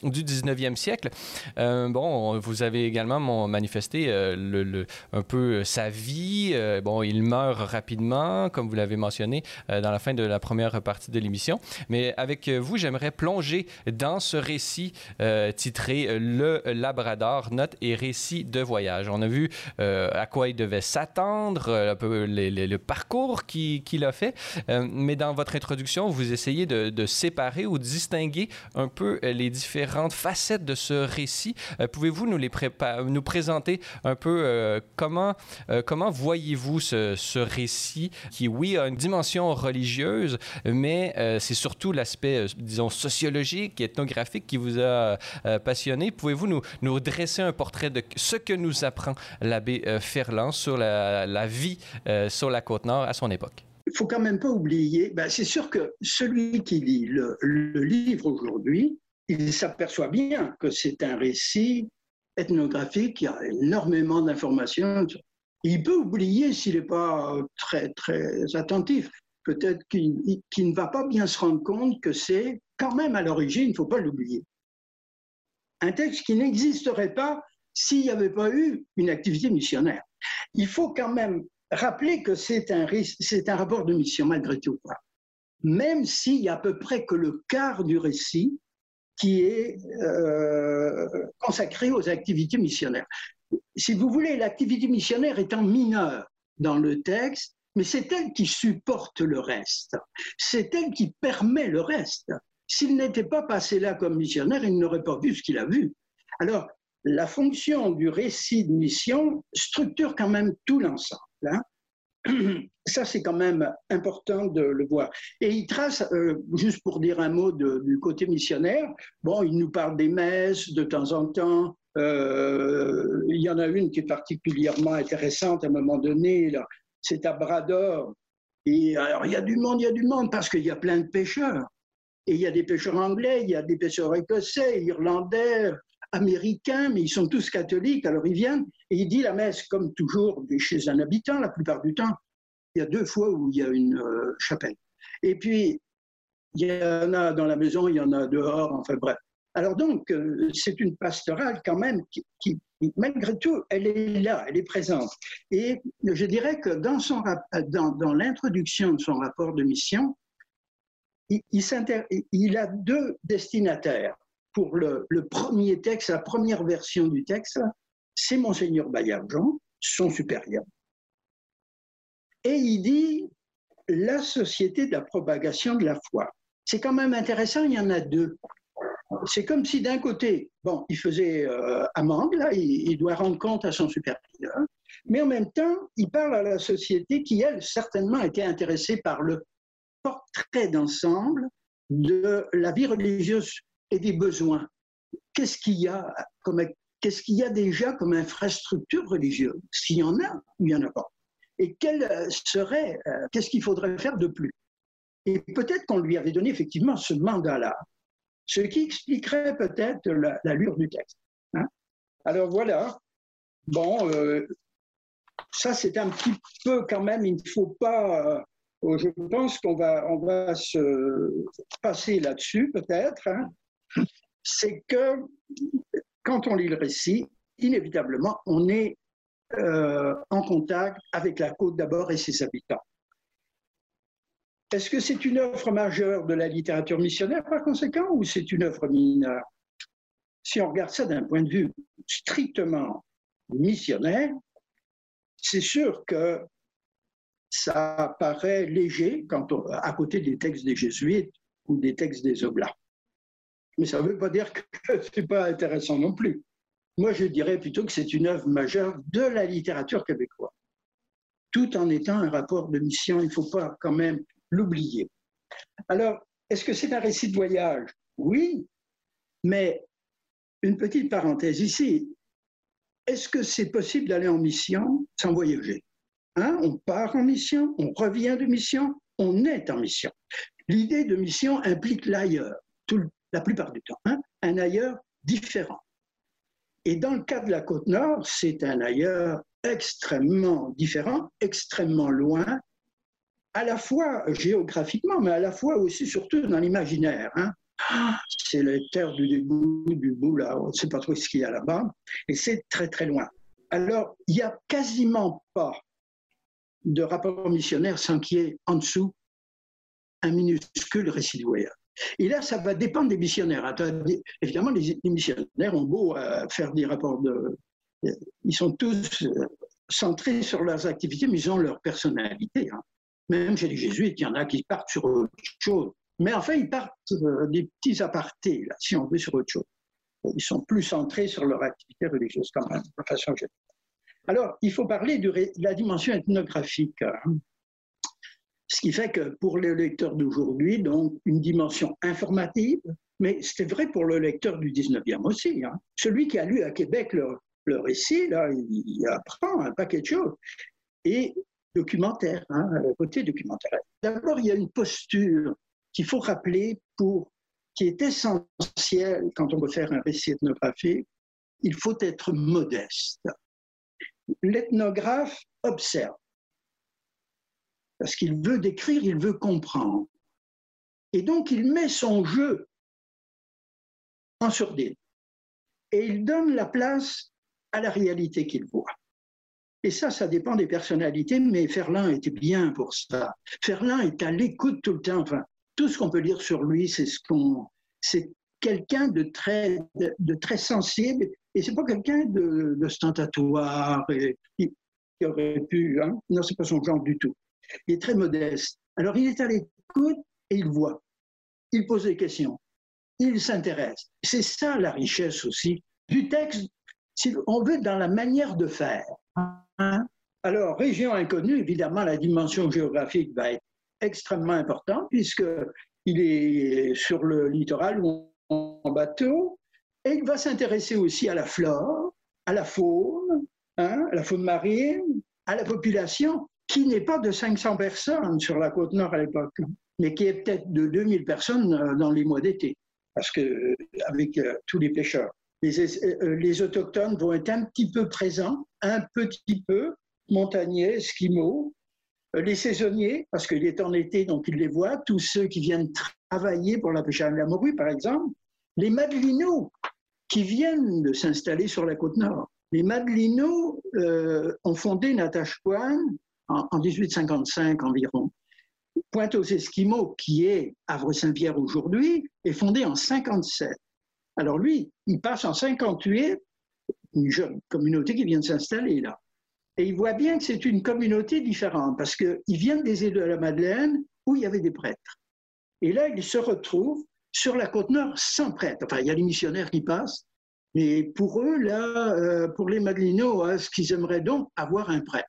[SPEAKER 2] du 19e siècle. Euh, bon, vous avez également manifesté euh, un peu euh, sa vie. bon, il meurt rapidement, comme vous l'avez mentionné dans la fin de la première partie de l'émission. Mais avec vous, j'aimerais plonger dans ce récit titré Le Labrador, notes et récits de voyage. On a vu à quoi il devait s'attendre, un peu le parcours qu'il a fait. mais dans votre introduction, vous essayez de, de séparer ou distinguer un peu les différents facettes de ce récit. Euh, pouvez-vous nous, les nous présenter un peu euh, comment, euh, comment voyez-vous ce, ce, récit qui, oui, a une dimension religieuse, mais c'est surtout l'aspect, disons, sociologique, ethnographique qui vous a passionné? Pouvez-vous nous, nous dresser un portrait de ce que nous apprend l'abbé Ferland sur la, la vie sur la Côte-Nord à son époque?
[SPEAKER 1] il faut quand même pas oublier, ben c'est sûr que celui qui lit le, le livre aujourd'hui il s'aperçoit bien que c'est un récit ethnographique, il y a énormément d'informations. Il peut oublier s'il n'est pas très, très attentif. Peut-être qu'il ne va pas bien se rendre compte que c'est quand même à l'origine, il ne faut pas l'oublier, un texte qui n'existerait pas s'il n'y avait pas eu une activité missionnaire. Il faut quand même rappeler que c'est un, un rapport de mission malgré tout, même s'il y a à peu près que le quart du récit qui est euh, consacré aux activités missionnaires. Si vous voulez, l'activité missionnaire étant mineure dans le texte, mais c'est elle qui supporte le reste. C'est elle qui permet le reste. S'il n'était pas passé là comme missionnaire, il n'aurait pas vu ce qu'il a vu. Alors, la fonction du récit de mission structure quand même tout l'ensemble. Hein. Ça, c'est quand même important de le voir. Et il trace, euh, juste pour dire un mot du côté missionnaire, bon, il nous parle des messes de temps en temps. Euh, il y en a une qui est particulièrement intéressante à un moment donné, c'est à Brador. Et alors, il y a du monde, il y a du monde, parce qu'il y a plein de pêcheurs. Et il y a des pêcheurs anglais, il y a des pêcheurs écossais, irlandais, américains, mais ils sont tous catholiques, alors ils viennent et il dit la messe, comme toujours chez un habitant, la plupart du temps. Il y a deux fois où il y a une euh, chapelle. Et puis, il y en a dans la maison, il y en a dehors, enfin bref. Alors donc, euh, c'est une pastorale quand même qui, malgré tout, elle est là, elle est présente. Et je dirais que dans, son, dans, dans l'introduction de son rapport de mission, il, il, a deux destinataires. Pour le, premier texte, la première version du texte, c'est Monseigneur Bayard Jean, son supérieur. Et il dit la société de la propagation de la foi. C'est quand même intéressant, il y en a deux c'est comme si d'un côté, bon, il faisait euh, amende, là, il, doit rendre compte à son supérieur, mais en même temps, il parle à la société qui, elle, certainement était intéressée par le portrait d'ensemble de la vie religieuse et des besoins. Qu'est-ce qu'il y a comme, qu'est-ce qu'il y a déjà comme infrastructure religieuse? S'il y en a, il n'y en a pas. Et quel serait, euh, qu'est-ce qu'il faudrait faire de plus? Et peut-être qu'on lui avait donné effectivement ce mandat-là ce qui expliquerait peut-être l'allure du texte. Hein. Alors voilà, bon, euh, ça c'est un petit peu quand même, il ne faut pas, euh, je pense qu'on va, on va se passer là-dessus peut-être, hein. C'est que quand on lit le récit, inévitablement, on est euh, en contact avec la côte d'abord et ses habitants. Est-ce que c'est une œuvre majeure de la littérature missionnaire par conséquent ou c'est une œuvre mineure? Si on regarde ça d'un point de vue strictement missionnaire, c'est sûr que ça paraît léger quand à côté des textes des jésuites ou des textes des oblats. Mais ça ne veut pas dire que ce n'est pas intéressant non plus. Moi, je dirais plutôt que c'est une œuvre majeure de la littérature québécoise, tout en étant un rapport de mission. Il ne faut pas quand même l'oublier. Alors, est-ce que c'est un récit de voyage? Oui, mais une petite parenthèse ici. Est-ce que c'est possible d'aller en mission sans voyager? Hein? On part en mission, on revient de mission, on est en mission. L'idée de mission implique l'ailleurs, la plupart du temps, hein? un ailleurs différent. Et dans le cas de la côte nord, c'est un ailleurs extrêmement différent, extrêmement loin, à la fois géographiquement, mais à la fois aussi, surtout dans l'imaginaire. Hein. C'est les terres du début, du bout, là, on ne sait pas trop ce qu'il y a là-bas, et c'est très très loin. Alors, il n'y a quasiment pas de rapport missionnaire sans qu'il y ait en dessous un minuscule voyage. Et là, ça va dépendre des missionnaires. Évidemment, les, missionnaires ont beau euh, faire des rapports de... Ils sont tous euh, centrés sur leurs activités, mais ils ont leur personnalité. Hein. Même chez les jésuites, il y en a qui partent sur autre chose. Mais enfin, ils partent euh, des petits apartés, si on veut, sur autre chose. Ils sont plus centrés sur leur activité religieuse quand même, de façon générale. Alors, il faut parler de la dimension ethnographique. Hein. Ce qui fait que pour les lecteurs d'aujourd'hui, donc une dimension informative, mais c'était vrai pour le lecteur du 19e aussi. Hein. Celui qui a lu à Québec le, le récit, là, il apprend un paquet de choses. Et documentaire, hein, côté documentaire. D'abord, il y a une posture qu'il faut rappeler pour, qui est essentielle quand on veut faire un récit ethnographique. Il faut être modeste. L'ethnographe observe. Parce qu'il veut décrire, il veut comprendre. Et donc, il met son jeu en sourdine. et il donne la place à la réalité qu'il voit. Et ça, ça dépend des personnalités, mais Ferlin était bien pour ça. Ferlin est à l'écoute tout le temps. Enfin, tout ce qu'on peut dire sur lui, c'est ce qu'on, c'est quelqu'un de très, de, très sensible, et c'est pas quelqu'un de, qui, aurait pu, hein. non, c'est pas son genre du tout. Il est très modeste. Alors, il est à l'écoute et il voit. Il pose des questions. Il s'intéresse. C'est ça la richesse aussi du texte, si on veut, dans la manière de faire. Hein. Alors, région inconnue, évidemment, la dimension géographique va être extrêmement importante puisqu'il est sur le littoral ou en bateau et il va s'intéresser aussi à la flore, à la faune, hein, à la faune marine, à la population qui n'est pas de 500 personnes sur la côte nord à l'époque, mais qui est peut-être de 2000 personnes euh, dans les mois d'été, parce que euh, avec euh, tous les pêcheurs. Les, autochtones vont être un petit peu présents, un petit peu, montagnais, esquimaux, les saisonniers, parce qu'il est en été, donc ils les voient, tous ceux qui viennent travailler pour la pêche à la morue, par exemple, les Madelinos, qui viennent de s'installer sur la côte nord. Les Madelinos ont fondé Natashquan en, 1855 environ. Pointe aux Esquimaux, qui est Havre-Saint-Pierre aujourd'hui, est fondée en 57. Alors lui, il passe en 58, une jeune communauté qui vient de s'installer là. Et il voit bien que c'est une communauté différente parce qu'ils viennent des îles de la Madeleine où il y avait des prêtres. Et là, il se retrouve sur la côte nord sans prêtre. Enfin, il y a les missionnaires qui passent, mais pour eux, là, euh, pour les Madelinos, hein, ce qu'ils aimeraient donc, avoir un prêtre.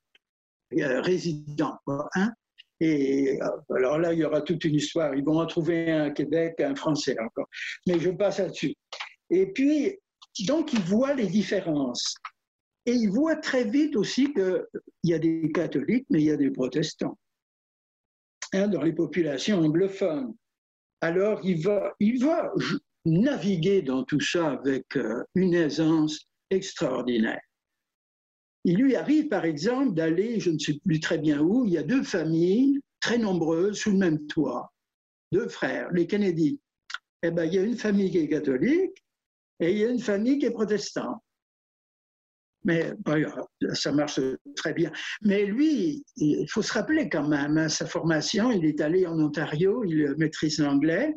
[SPEAKER 1] Euh, résidents. Hein. Et euh, alors là, il y aura toute une histoire. Ils vont en trouver un Québec, un Français encore. Mais je passe là-dessus. Et puis, donc, ils voient les différences. Et ils voient très vite aussi qu'il y a des catholiques, mais il y a des protestants hein, dans les populations anglophones. Alors, il va, il va naviguer dans tout ça avec euh, une aisance extraordinaire. Il lui arrive, par exemple, d'aller, je ne sais plus très bien où, il y a deux familles très nombreuses sous le même toit, deux frères, les Kennedy. Eh bien, il y a une famille qui est catholique et il y a une famille qui est protestante. Mais ça marche très bien. Mais lui, il faut se rappeler quand même, hein, sa formation, il est allé en Ontario, il maîtrise l'anglais.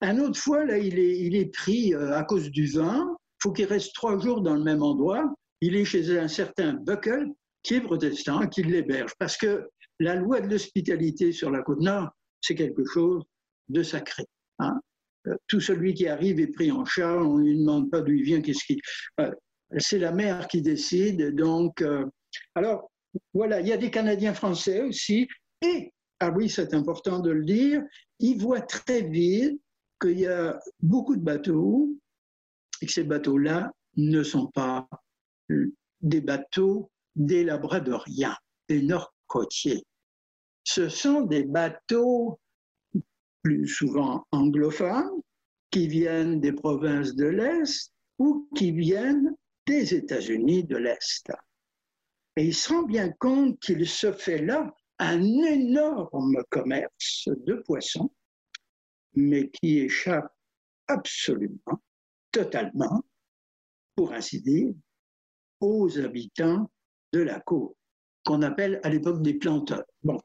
[SPEAKER 1] Un autre fois, là, il est, il est pris euh, à cause du vin. Il faut qu'il reste trois jours dans le même endroit il est chez un certain Buckle qui est protestant, qui l'héberge. Parce que la loi de l'hospitalité sur la côte nord, c'est quelque chose de sacré. Hein. Euh, tout celui qui arrive est pris en charge, on ne lui demande pas d'où il vient, qu'est-ce qui. Euh, c'est la mère qui décide. Donc, euh, alors, voilà, il y a des Canadiens français aussi. Et, ah oui, c'est important de le dire, ils voient très vite qu'il y a beaucoup de bateaux et que ces bateaux-là ne sont pas des bateaux des labradoriens, des nord-côtiers. Ce sont des bateaux plus souvent anglophones qui viennent des provinces de l'Est ou qui viennent des États-Unis de l'Est. Et il se rend bien compte qu'il se fait là un énorme commerce de poissons, mais qui échappe absolument, totalement, pour ainsi dire, aux habitants de la côte, qu'on appelle à l'époque des planteurs. Bon,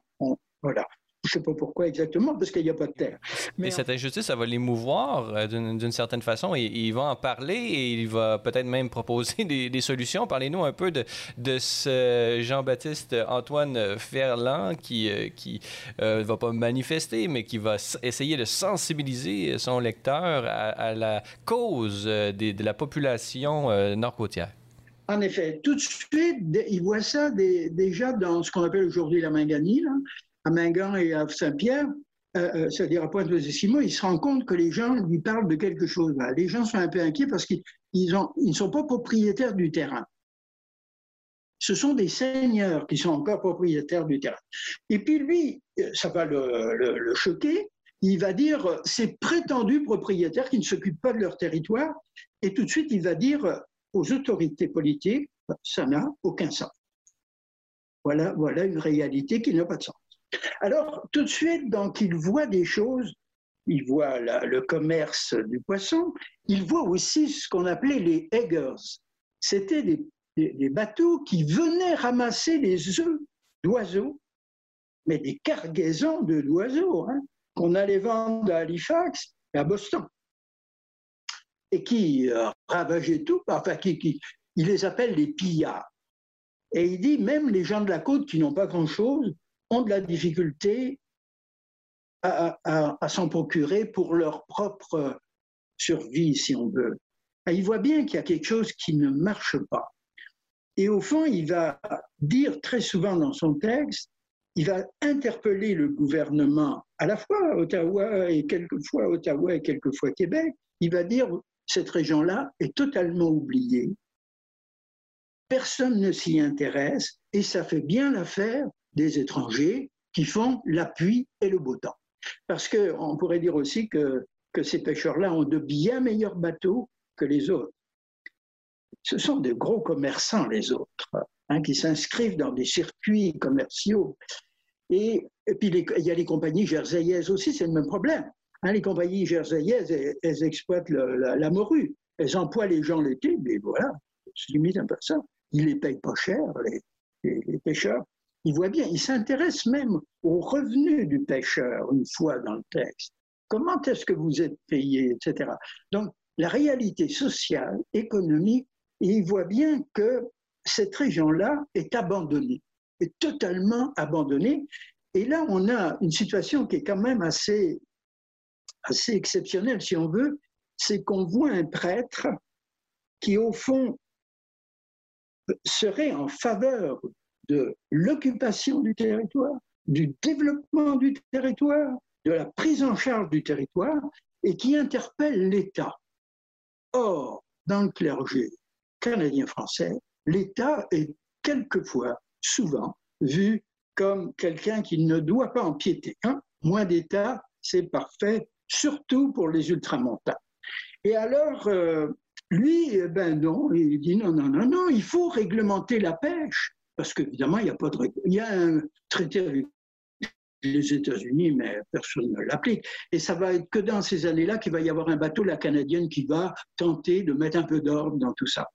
[SPEAKER 1] voilà. Je ne sais pas pourquoi exactement, parce qu'il n'y a pas de terre.
[SPEAKER 2] Mais cette injustice, ça va l'émouvoir euh, d'une certaine façon et, il va en parler et il va peut-être même proposer des, solutions. Parlez-nous un peu de, de ce Jean-Baptiste Antoine Ferland qui ne qui, euh, va pas manifester, mais qui va essayer de sensibiliser son lecteur à, la cause euh, de la population nord-côtière.
[SPEAKER 1] En effet, tout de suite, il voit ça déjà dans ce qu'on appelle aujourd'hui la Manganie, à Mingan et à Saint-Pierre, euh, euh, c'est-à-dire à Pointe-aux-Esquimaux, il se rend compte que les gens lui parlent de quelque chose. Les gens sont un peu inquiets parce qu'ils ne sont pas propriétaires du terrain. Ce sont des seigneurs qui sont encore propriétaires du terrain. Et puis lui, euh, ça va le choquer, il va dire ces prétendus propriétaires qui ne s'occupent pas de leur territoire, et tout de suite il va dire aux autorités politiques, ça n'a aucun sens. Voilà, voilà une réalité qui n'a pas de sens. Alors, tout de suite, donc, il voit des choses il voit le commerce du poisson, il voit aussi ce qu'on appelait les eggers. C'était des, bateaux qui venaient ramasser les œufs d'oiseaux, mais des cargaisons d'oiseaux, hein, qu'on allait vendre à Halifax et à Boston, et qui euh, ravageaient tout, enfin, qui, qui, il les appelle les pillards. Et il dit, même les gens de la côte qui n'ont pas grand-chose ont de la difficulté à, s'en procurer pour leur propre survie, si on veut. il voit bien qu'il y a quelque chose qui ne marche pas. Et au fond, il va dire très souvent dans son texte, il va interpeller le gouvernement, à la fois Ottawa et quelquefois Ottawa et quelquefois Québec. Il va dire cette région-là est totalement oubliée. Personne ne s'y intéresse et ça fait bien l'affaire des étrangers qui font l'appui et le beau temps. Parce qu'on pourrait dire aussi que, que ces pêcheurs-là ont de bien meilleurs bateaux que les autres. Ce sont de gros commerçants, les autres, hein, qui s'inscrivent dans des circuits commerciaux. Et, puis il y a les compagnies jerseyaises aussi, c'est le même problème. Hein, les compagnies jerseyaises, elles, exploitent la, morue. Elles emploient les gens l'été, mais voilà, c'est limite un peu ça. Ils les payent pas cher, les pêcheurs il voit bien, il s'intéresse même aux revenus du pêcheur une fois dans le texte. Comment est-ce que vous êtes payé, etc. Donc, la réalité sociale, économique, il voit bien que cette région-là est abandonnée, est totalement abandonnée. Et là, on a une situation qui est quand même assez, assez exceptionnelle, si on veut, c'est qu'on voit un prêtre qui, au fond, serait en faveur de l'occupation du territoire, du développement du territoire, de la prise en charge du territoire, et qui interpelle l'État. Or, dans le clergé canadien-français, l'État est quelquefois, souvent, vu comme quelqu'un qui ne doit pas empiéter. Hein? Moins d'État, c'est parfait, surtout pour les ultramontains. Et alors, euh, lui, eh ben non, il dit non, non, non, non, il faut réglementer la pêche parce qu'évidemment, il y a pas de... Il y a un traité avec les États-Unis, mais personne ne l'applique. Et ça va être que dans ces années-là qu'il va y avoir un bateau, la canadienne, qui va tenter de mettre un peu d'ordre dans tout ça.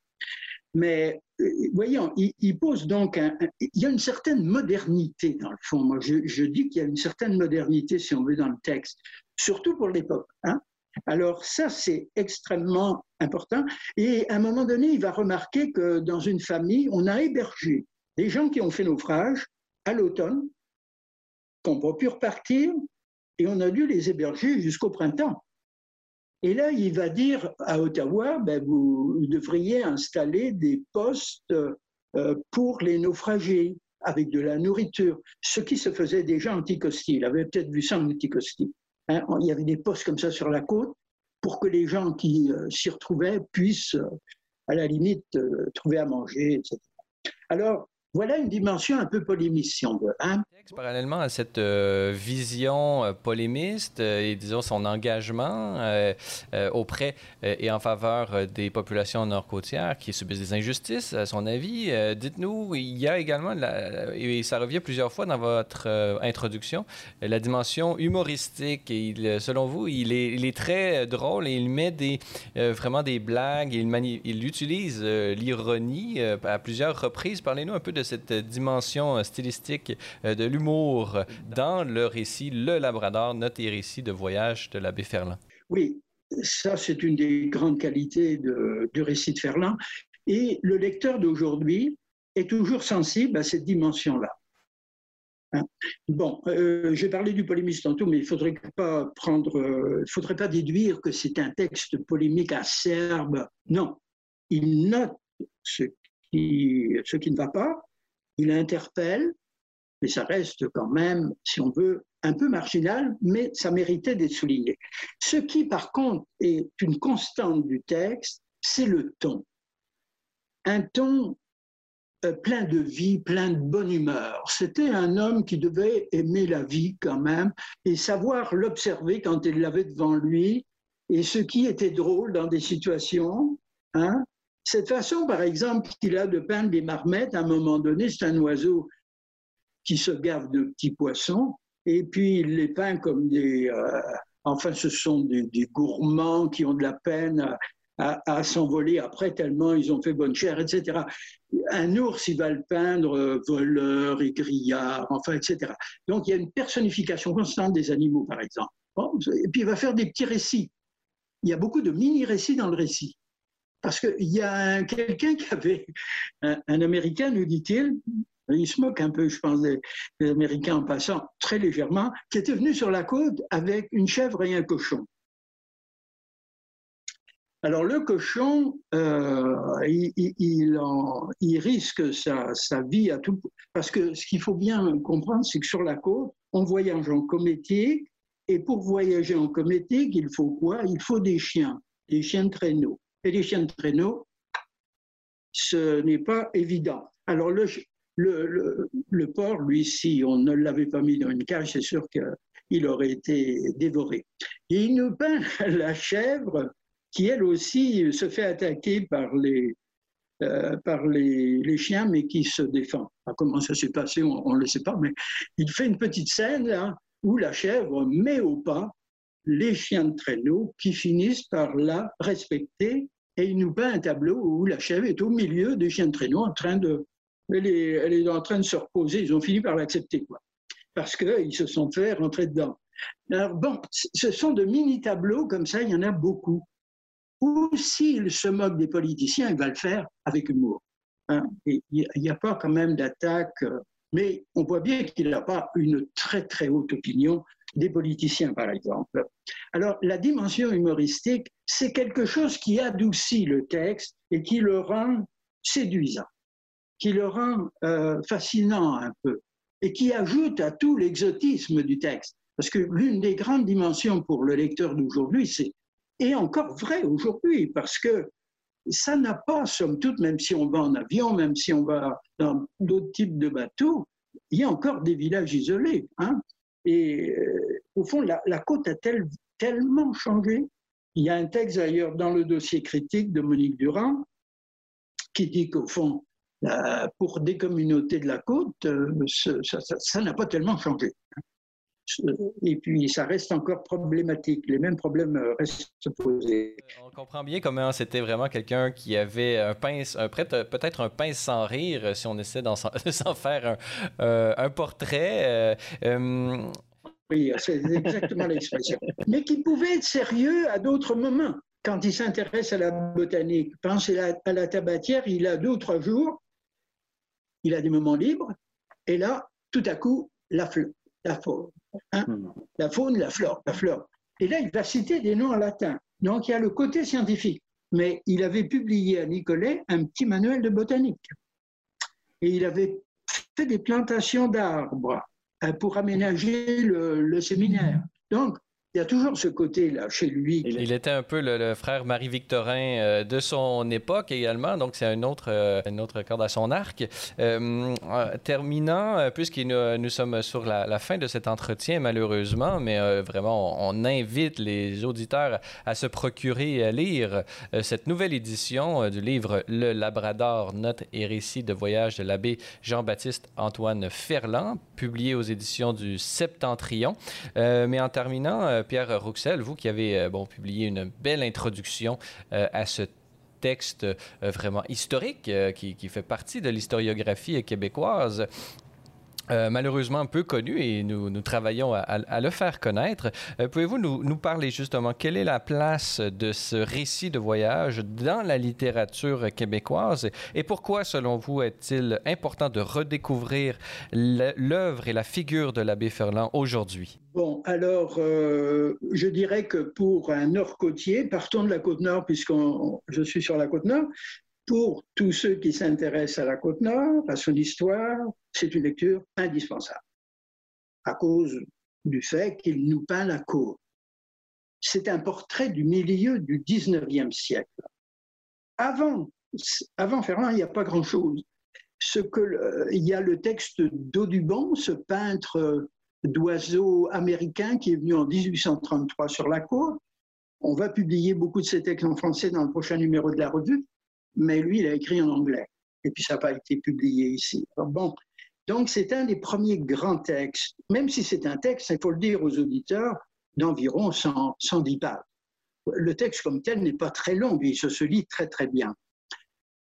[SPEAKER 1] Mais euh, voyons, il, pose donc il y a une certaine modernité dans le fond. Moi, je dis qu'il y a une certaine modernité, si on veut, dans le texte, surtout pour l'époque. Hein. Alors ça, c'est extrêmement important. Et à un moment donné, il va remarquer que dans une famille, on a hébergé des gens qui ont fait naufrage à l'automne, qui n'ont pas pu repartir, et on a dû les héberger jusqu'au printemps. Et là, il va dire à Ottawa, ben, vous devriez installer des postes euh, pour les naufragés avec de la nourriture, ce qui se faisait déjà en Anticosti. Il avait peut-être vu ça en Anticosti. Hein. il y avait des postes comme ça sur la côte pour que les gens qui euh, s'y retrouvaient puissent, euh, à la limite, trouver à manger, etc. Alors, voilà une dimension un peu polémique. Hein?
[SPEAKER 2] Parallèlement à cette euh, vision euh, polémiste euh, et disons son engagement auprès et en faveur des populations nord-côtières qui subissent des injustices, à son avis, dites-nous, il y a également, et ça revient plusieurs fois dans votre introduction, la dimension humoristique. Et selon vous, il est, il est, très drôle et il met des, vraiment des blagues, il, il utilise l'ironie à plusieurs reprises. Parlez-nous un peu de cette dimension stylistique de l'humour dans le récit Le Labrador, notre récit de voyage de l'abbé Ferland.
[SPEAKER 1] Oui, ça c'est une des grandes qualités du récit de Ferland. Et le lecteur d'aujourd'hui est toujours sensible à cette dimension-là. Hein? Bon, euh, j'ai parlé du polémiste tantôt, mais il ne faudrait pas prendre, euh, faudrait pas déduire que c'est un texte polémique acerbe. Non, il note ce qui ne va pas, il interpelle, mais ça reste quand même, si on veut, un peu marginal, mais ça méritait d'être souligné. Ce qui, par contre, est une constante du texte, c'est le ton. Un ton euh, plein de vie, plein de bonne humeur. C'était un homme qui devait aimer la vie quand même et savoir l'observer quand il l'avait devant lui. Et ce qui était drôle dans des situations, hein, cette façon, par exemple, qu'il a de peindre des marmettes, à un moment donné, c'est un oiseau qui se gavent de petits poissons, et puis il les peint comme des, euh, enfin, ce sont des, gourmands qui ont de la peine à, s'envoler après tellement ils ont fait bonne chère, etc. Un ours, il va le peindre euh, voleur et grillard, enfin, etc. Donc il y a une personnification constante des animaux, par exemple. et puis il va faire des petits récits. Il y a beaucoup de mini-récits dans le récit. Parce qu'il y a quelqu'un qui avait, un, Américain, nous dit-il, il se moque un peu, je pense, des, Américains en passant très légèrement, qui était venu sur la côte avec une chèvre et un cochon. Alors le cochon, euh, il, risque sa, sa, vie à tout, parce que ce qu'il faut bien comprendre, c'est que sur la côte, on voyage en cométique, et pour voyager en cométique, il faut quoi? Il faut des chiens, des chiens de traîneau. Et les chiens traîneau, ce n'est pas évident. Alors le, le, le, porc, lui, si on ne l'avait pas mis dans une cage, c'est sûr qu'il aurait été dévoré. Et il nous peint la chèvre qui, elle aussi, se fait attaquer par les, euh, par les, les, chiens, mais qui se défend. comment ça s'est passé, on ne le sait pas, mais il fait une petite scène là, où la chèvre met au pas les chiens de traîneau qui finissent par la respecter et il nous peint un tableau où la chèvre est au milieu des chiens de traîneau en train de, elle est, elle est en train de se reposer. Ils ont fini par l'accepter, quoi, parce qu'ils se sont fait rentrer dedans. Alors bon, ce sont de mini tableaux comme ça, il y en a beaucoup. Ou s'il se moque des politiciens, il va le faire avec humour. Hein. Il n'y a pas quand même d'attaque, euh, mais on voit bien qu'il n'a pas une très très haute opinion des politiciens, par exemple. Alors, la dimension humoristique, c'est quelque chose qui adoucit le texte et qui le rend séduisant, qui le rend euh, fascinant un peu, et qui ajoute à tout l'exotisme du texte. Parce que l'une des grandes dimensions pour le lecteur d'aujourd'hui, c'est et encore vrai aujourd'hui, parce que ça n'a pas, somme toute, même si on va en avion, même si on va dans d'autres types de bateaux, il y a encore des villages isolés. Hein. Et euh, au fond, la, côte a tellement changé. Il y a un texte d'ailleurs dans le dossier critique de Monique Durand qui dit qu'au fond, pour des communautés de la côte, euh, ça n'a pas tellement changé et puis ça reste encore problématique. Les mêmes problèmes euh, restent posés.
[SPEAKER 2] On comprend bien comment c'était vraiment quelqu'un qui avait un pince, peut-être un pince sans rire, si on essaie d'en faire un, euh, portrait. Euh,
[SPEAKER 1] oui, c'est exactement l'expression. Mais qui pouvait être sérieux à d'autres moments. Quand il s'intéresse à la botanique, pensez à la tabatière, il a deux ou trois jours, il a des moments libres, et là, tout à coup, la, la faune. Hein. Hmm. La faune, la flore, la flore. Et là, il va citer des noms en latin. Donc, il y a le côté scientifique. Mais il avait publié à Nicolet un petit manuel de botanique. Et il avait fait des plantations d'arbres euh, pour aménager le, le séminaire. Donc, il y a toujours ce côté-là chez lui.
[SPEAKER 2] Il était un peu le, frère Marie-Victorin euh, de son époque également, donc c'est un autre, euh, une autre corde à son arc. Euh, terminant, puisque nous, nous, sommes sur la, fin de cet entretien, malheureusement, mais vraiment, on, invite les auditeurs à se procurer et à lire cette nouvelle édition du livre Le Labrador, notes et récits de voyage de l'abbé Jean-Baptiste Antoine Ferland, publié aux éditions du Septentrion. mais en terminant, euh, Pierre Rouxel, vous qui avez euh, bon, publié une belle introduction euh, à ce texte vraiment historique qui, fait partie de l'historiographie québécoise. Euh, malheureusement peu connu et nous, travaillons à, le faire connaître. Euh, pouvez-vous nous, parler justement quelle est la place de ce récit de voyage dans la littérature québécoise et pourquoi, selon vous, est-il important de redécouvrir l'œuvre et la figure de l'abbé Ferland aujourd'hui?
[SPEAKER 1] Bon, alors, euh, je dirais que pour un nord-côtier, partons de la côte nord, puisque je suis sur la côte nord, pour tous ceux qui s'intéressent à la côte nord, à son histoire, c'est une lecture indispensable, à cause du fait qu'il nous peint la côte. C'est un portrait du milieu du 19e siècle. Avant, avant il n'y a pas grand-chose. Il y a le texte d'Audubon, ce peintre d'oiseaux américain qui est venu en 1833 sur la côte. On va publier beaucoup de ces textes en français dans le prochain numéro de la revue mais lui, il a écrit en anglais. Et puis, ça n'a pas été publié ici. Bon, donc c'est un des premiers grands textes, même si c'est un texte, il faut le dire aux auditeurs, d'environ 110 pages. Le texte comme tel n'est pas très long, il se, lit très très bien.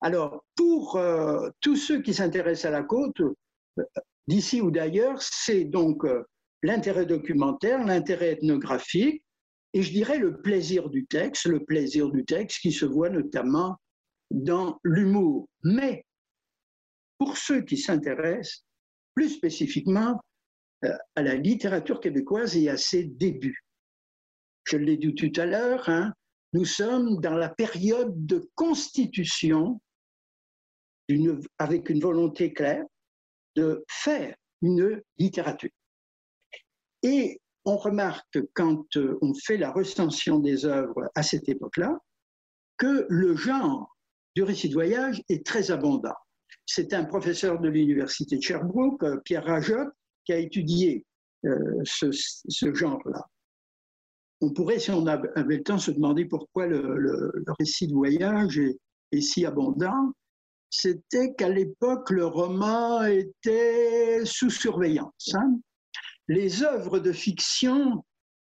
[SPEAKER 1] Alors, pour euh, tous ceux qui s'intéressent à la côte, euh, d'ici ou d'ailleurs, c'est donc euh, l'intérêt documentaire, l'intérêt ethnographique, et je dirais le plaisir du texte, le plaisir du texte qui se voit notamment dans l'humour. Mais pour ceux qui s'intéressent plus spécifiquement euh, à la littérature québécoise et à ses débuts. Je l'ai dit tout à l'heure, hein, nous sommes dans la période de constitution avec une volonté claire de faire une littérature. Et on remarque quand euh, on fait la recension des œuvres à cette époque-là que le genre du récit de voyage est très abondant. C'est un professeur de l'université de Sherbrooke, euh, Pierre Rajot, qui a étudié euh, ce, genre-là. On pourrait, si on avait le temps, se demander pourquoi le, récit de voyage est, si abondant. C'était qu'à l'époque, le roman était sous surveillance. Hein. Les œuvres de fiction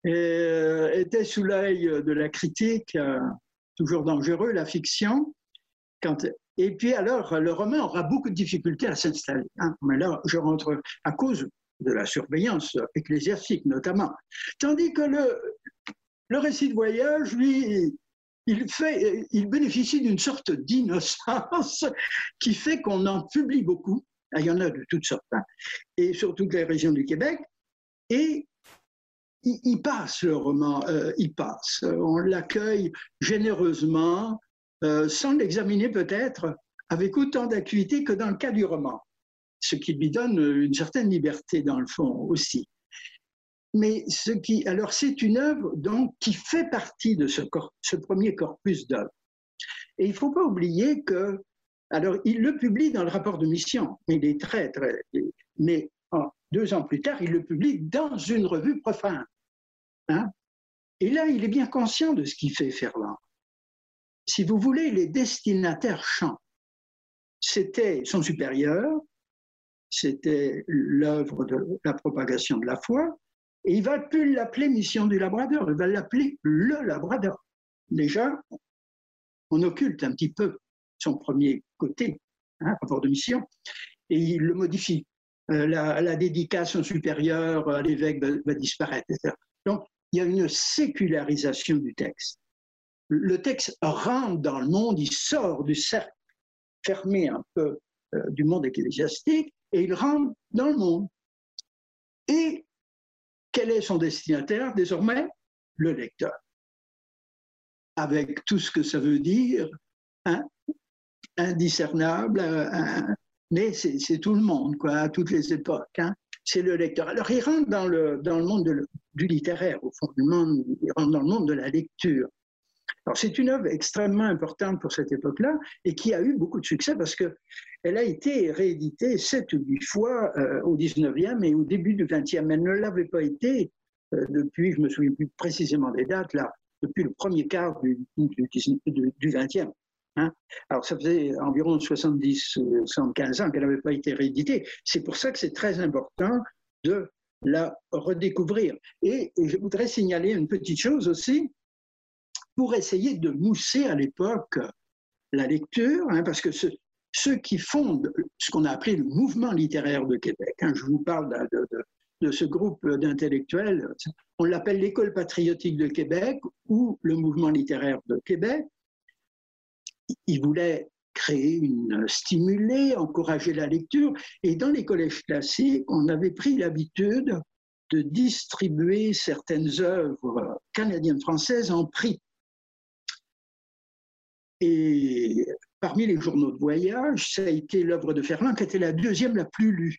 [SPEAKER 1] euh, étaient sous l'œil de la critique, toujours dangereux, la fiction. Et puis alors, le roman aura beaucoup de difficultés à s'installer. Hein. Mais là, je rentre à cause de la surveillance ecclésiastique notamment. Tandis que le, récit de voyage, lui, il bénéficie d'une sorte d'innocence qui fait qu'on en publie beaucoup. Ah, il y en a de toutes sortes, hein, et sur toutes les régions du Québec. Et il, passe, le roman, euh, il passe. On l'accueille généreusement, euh, sans l'examiner peut-être avec autant d'acuité que dans le cas du roman ce qui lui donne une certaine liberté dans le fond aussi. Mais ce qui, alors c'est une œuvre donc qui fait partie de ce, premier corpus d'œuvres. Et il ne faut pas oublier que, alors il le publie dans le rapport de mission, il est très très, mais deux ans plus tard, il le publie dans une revue profane. Hein? Et là, il est bien conscient de ce qu'il fait Ferland. Si vous voulez, les destinataires chantent. C'était son supérieur, c'était l'œuvre de la propagation de la foi, et il va plus l'appeler mission du Labrador, il va l'appeler le Labrador. Déjà, on occulte un petit peu son premier côté, hein, rapport de mission, et il le modifie. Euh, la, dédicace supérieure à l'évêque va, disparaître. Donc, il y a une sécularisation du texte. Le texte rentre dans le monde, il sort du cercle fermé un peu euh, du monde ecclésiastique et il rentre dans le monde. Et quel est son destinataire? Désormais Le lecteur. Avec tout ce que ça veut dire, hein, indiscernable, mais c'est tout le monde, quoi, à toutes les époques. Hein. c'est le lecteur. Alors il rentre dans le, dans le monde du littéraire, au fond du monde, il rentre dans le monde de la lecture. Alors c'est une œuvre extrêmement importante pour cette époque-là et qui a eu beaucoup de succès parce qu'elle a été rééditée sept ou huit fois euh, au 19e et au début du 20e. Elle ne l'avait pas été euh, depuis, je me souviens plus précisément des dates, là, depuis le premier quart du, du, 20e. Hein. Alors ça faisait environ 70, 75 ans qu'elle n'avait pas été rééditée. C'est pour ça que c'est très important de la redécouvrir. et je voudrais signaler une petite chose aussi, pour essayer de mousser à l'époque la lecture, hein, parce que ceux qui fondent ce qu'on a appelé le mouvement littéraire de Québec, hein, je vous parle de, ce groupe d'intellectuels, on l'appelle l'école patriotique de Québec ou le mouvement littéraire de Québec. Ils voulaient créer une, stimuler, encourager la lecture. Et dans les collèges classiques, on avait pris l'habitude de distribuer certaines œuvres canadiennes-françaises en prix. Et parmi les journaux de voyage, ça a été l'œuvre de Ferland qui était la deuxième la plus lue,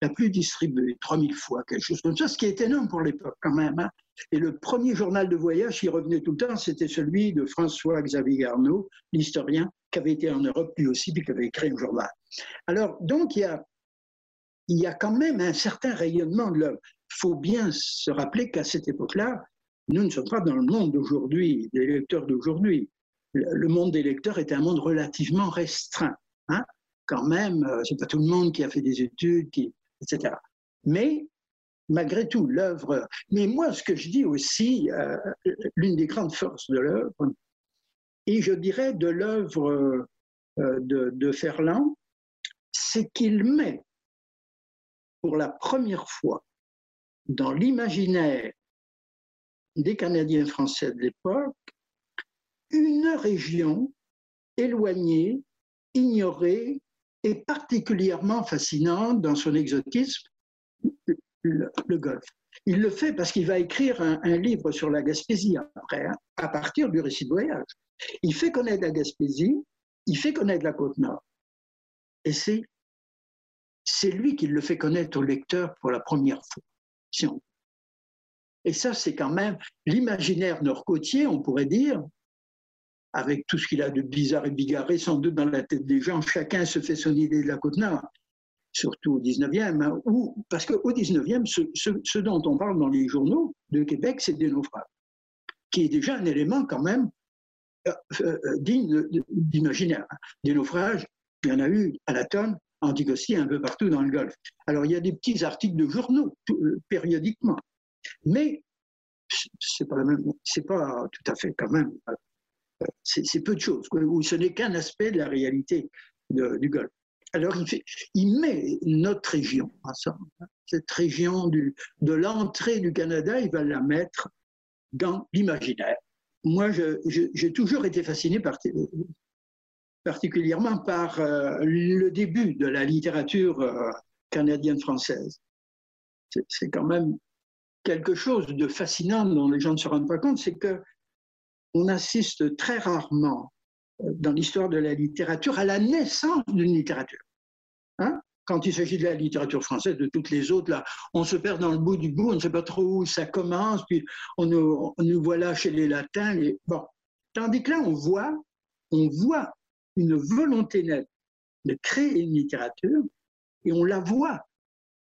[SPEAKER 1] la plus distribuée, 3000 fois, quelque chose comme ça, ce qui est énorme pour l'époque quand même. Hein. Et le premier journal de voyage qui revenait tout le temps, c'était celui de François-Xavier Garneau, l'historien, qui avait été en Europe lui aussi, puis qui avait écrit un journal. Alors, donc, il y a, il y a quand même un certain rayonnement de l'œuvre. Il faut bien se rappeler qu'à cette époque-là, nous ne sommes pas dans le monde d'aujourd'hui, des lecteurs d'aujourd'hui le monde des lecteurs était un monde relativement restreint. Hein. Quand même, euh, c'est pas tout le monde qui a fait des études, qui, etc. Mais malgré tout, l'œuvre. Mais moi, ce que je dis aussi, euh, l'une des grandes forces de l'œuvre, et je dirais de l'œuvre euh, de, de Ferland, c'est qu'il met pour la première fois dans l'imaginaire des Canadiens français de l'époque une région éloignée, ignorée et particulièrement fascinante dans son exotisme, le, Golfe. Il le fait parce qu'il va écrire un, livre sur la Gaspésie après, hein, à partir du récit de voyage. Il fait connaître la Gaspésie, il fait connaître la côte nord. Et c'est, lui qui le fait connaître au lecteur pour la première fois. Et ça, c'est quand même l'imaginaire nord-côtier, on pourrait dire, avec tout ce qu'il a de bizarre et bigarré sans doute dans la tête des gens. Chacun se fait son idée de la côte nord, surtout au 19e. Hein, parce qu'au 19e, ce, dont on parle dans les journaux de Québec, c'est des naufrages, qui est déjà un élément quand même euh, euh, digne d'imaginaire. Des naufrages, il y en a eu à la tonne, en Anticosti, un peu partout dans le Golfe. Alors il y a des petits articles de journaux euh, périodiquement, mais c'est pas, pas tout à fait quand même c'est peu de choses, ou ce n'est qu'un aspect de la réalité du Golfe. Alors il, met notre région, cette région de l'entrée du Canada, il va la mettre dans l'imaginaire. Moi, j'ai toujours été fasciné par, particulièrement par euh, le début de la littérature euh, canadienne-française. C'est quand même quelque chose de fascinant dont les gens ne se rendent pas compte, c'est que on assiste très rarement euh, dans l'histoire de la littérature à la naissance d'une littérature. Hein Quand il s'agit de la littérature française, de toutes les autres, là, on se perd dans le bout du bout, on ne sait pas trop où ça commence, puis on nous, voit chez les latins. Bon. Tandis que là, on voit, on voit une volonté nette de créer une littérature et on la voit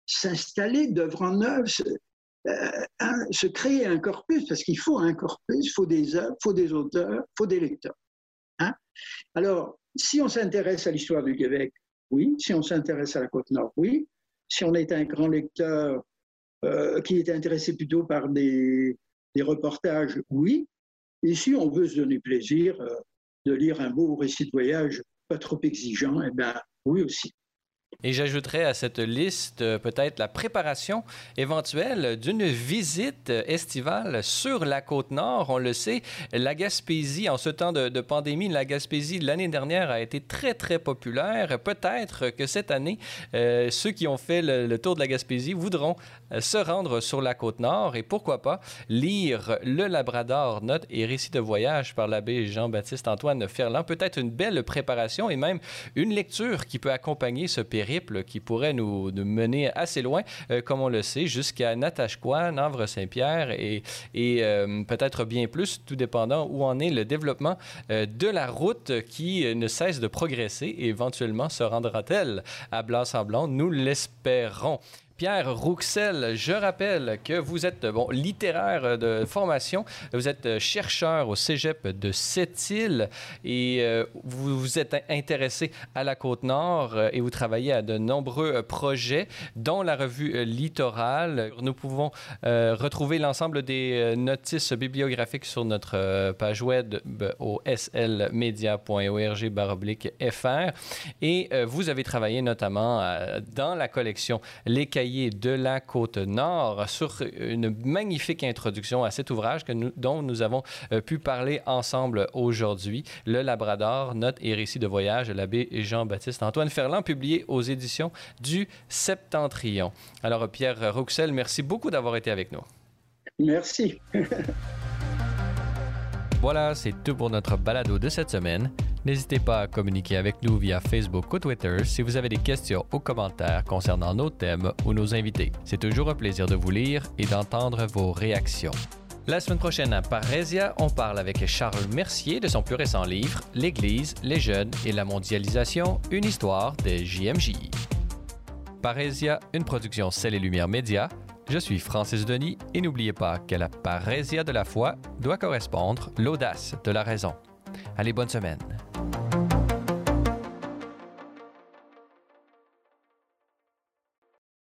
[SPEAKER 1] s'installer d'œuvre en œuvre, euh, se créer un corpus, parce qu'il faut un corpus, il faut des œuvres, il faut des auteurs, il faut des lecteurs. Hein. Alors, si on s'intéresse à l'histoire du Québec, oui. Si on s'intéresse à la Côte-Nord, oui. Si on est un grand lecteur euh, qui est intéressé plutôt par des, reportages, oui. Et si on veut se donner plaisir euh, de lire un beau récit de voyage pas trop exigeant, eh bien, oui aussi.
[SPEAKER 2] Et j'ajouterais à cette liste euh, peut-être la préparation éventuelle d'une visite estivale sur la côte nord. On le sait, la Gaspésie, en ce temps de, pandémie, la Gaspésie l'année dernière a été très, très populaire. Peut-être que cette année, euh, ceux qui ont fait le, tour de la Gaspésie voudront euh, se rendre sur la côte nord et pourquoi pas lire Le Labrador, note et récit de voyage par l'abbé Jean-Baptiste Antoine Ferland. Peut-être une belle préparation et même une lecture qui peut accompagner ce périple qui pourrait nous, mener assez loin, euh, comme on le sait, jusqu'à Natashquan, Navre-Saint-Pierre et, et euh, peut-être bien plus, tout dépendant où en est le développement euh, de la route qui ne cesse de progresser et éventuellement se rendra-t-elle à Blanc-Sablon? Nous l'espérons. Pierre Rouxel, je rappelle que vous êtes bon, littéraire de formation, vous êtes chercheur au Cégep de Sept-Îles et euh, vous vous êtes intéressé à la Côte-Nord euh, et vous travaillez à de nombreux projets, dont la revue Littoral. Nous pouvons euh, retrouver l'ensemble des notices bibliographiques sur notre page web au slmedia.org fr et vous avez travaillé notamment dans la collection Les Cahiers de la côte nord sur une magnifique introduction à cet ouvrage dont nous avons euh, pu parler ensemble aujourd'hui, Le Labrador, note et récit de voyage de l'abbé Jean-Baptiste Antoine Ferland, publié aux éditions du Septentrion. Alors Pierre Rouxel, merci beaucoup d'avoir été avec nous.
[SPEAKER 1] Merci.
[SPEAKER 2] voilà, c'est tout pour notre balado de cette semaine. N'hésitez pas à communiquer avec nous via Facebook ou Twitter si vous avez des questions ou commentaires concernant nos thèmes ou nos invités. C'est toujours un plaisir de vous lire et d'entendre vos réactions. La semaine prochaine à Parésia, on parle avec Charles Mercier de son plus récent livre L'Église, les jeunes et la mondialisation, une histoire des JMJ. Parésia, une production Celle et Lumière Média. Je suis Francis Denis et n'oubliez pas qu'à la parésia de la foi doit correspondre l'audace de la raison. Allez, bonne semaine.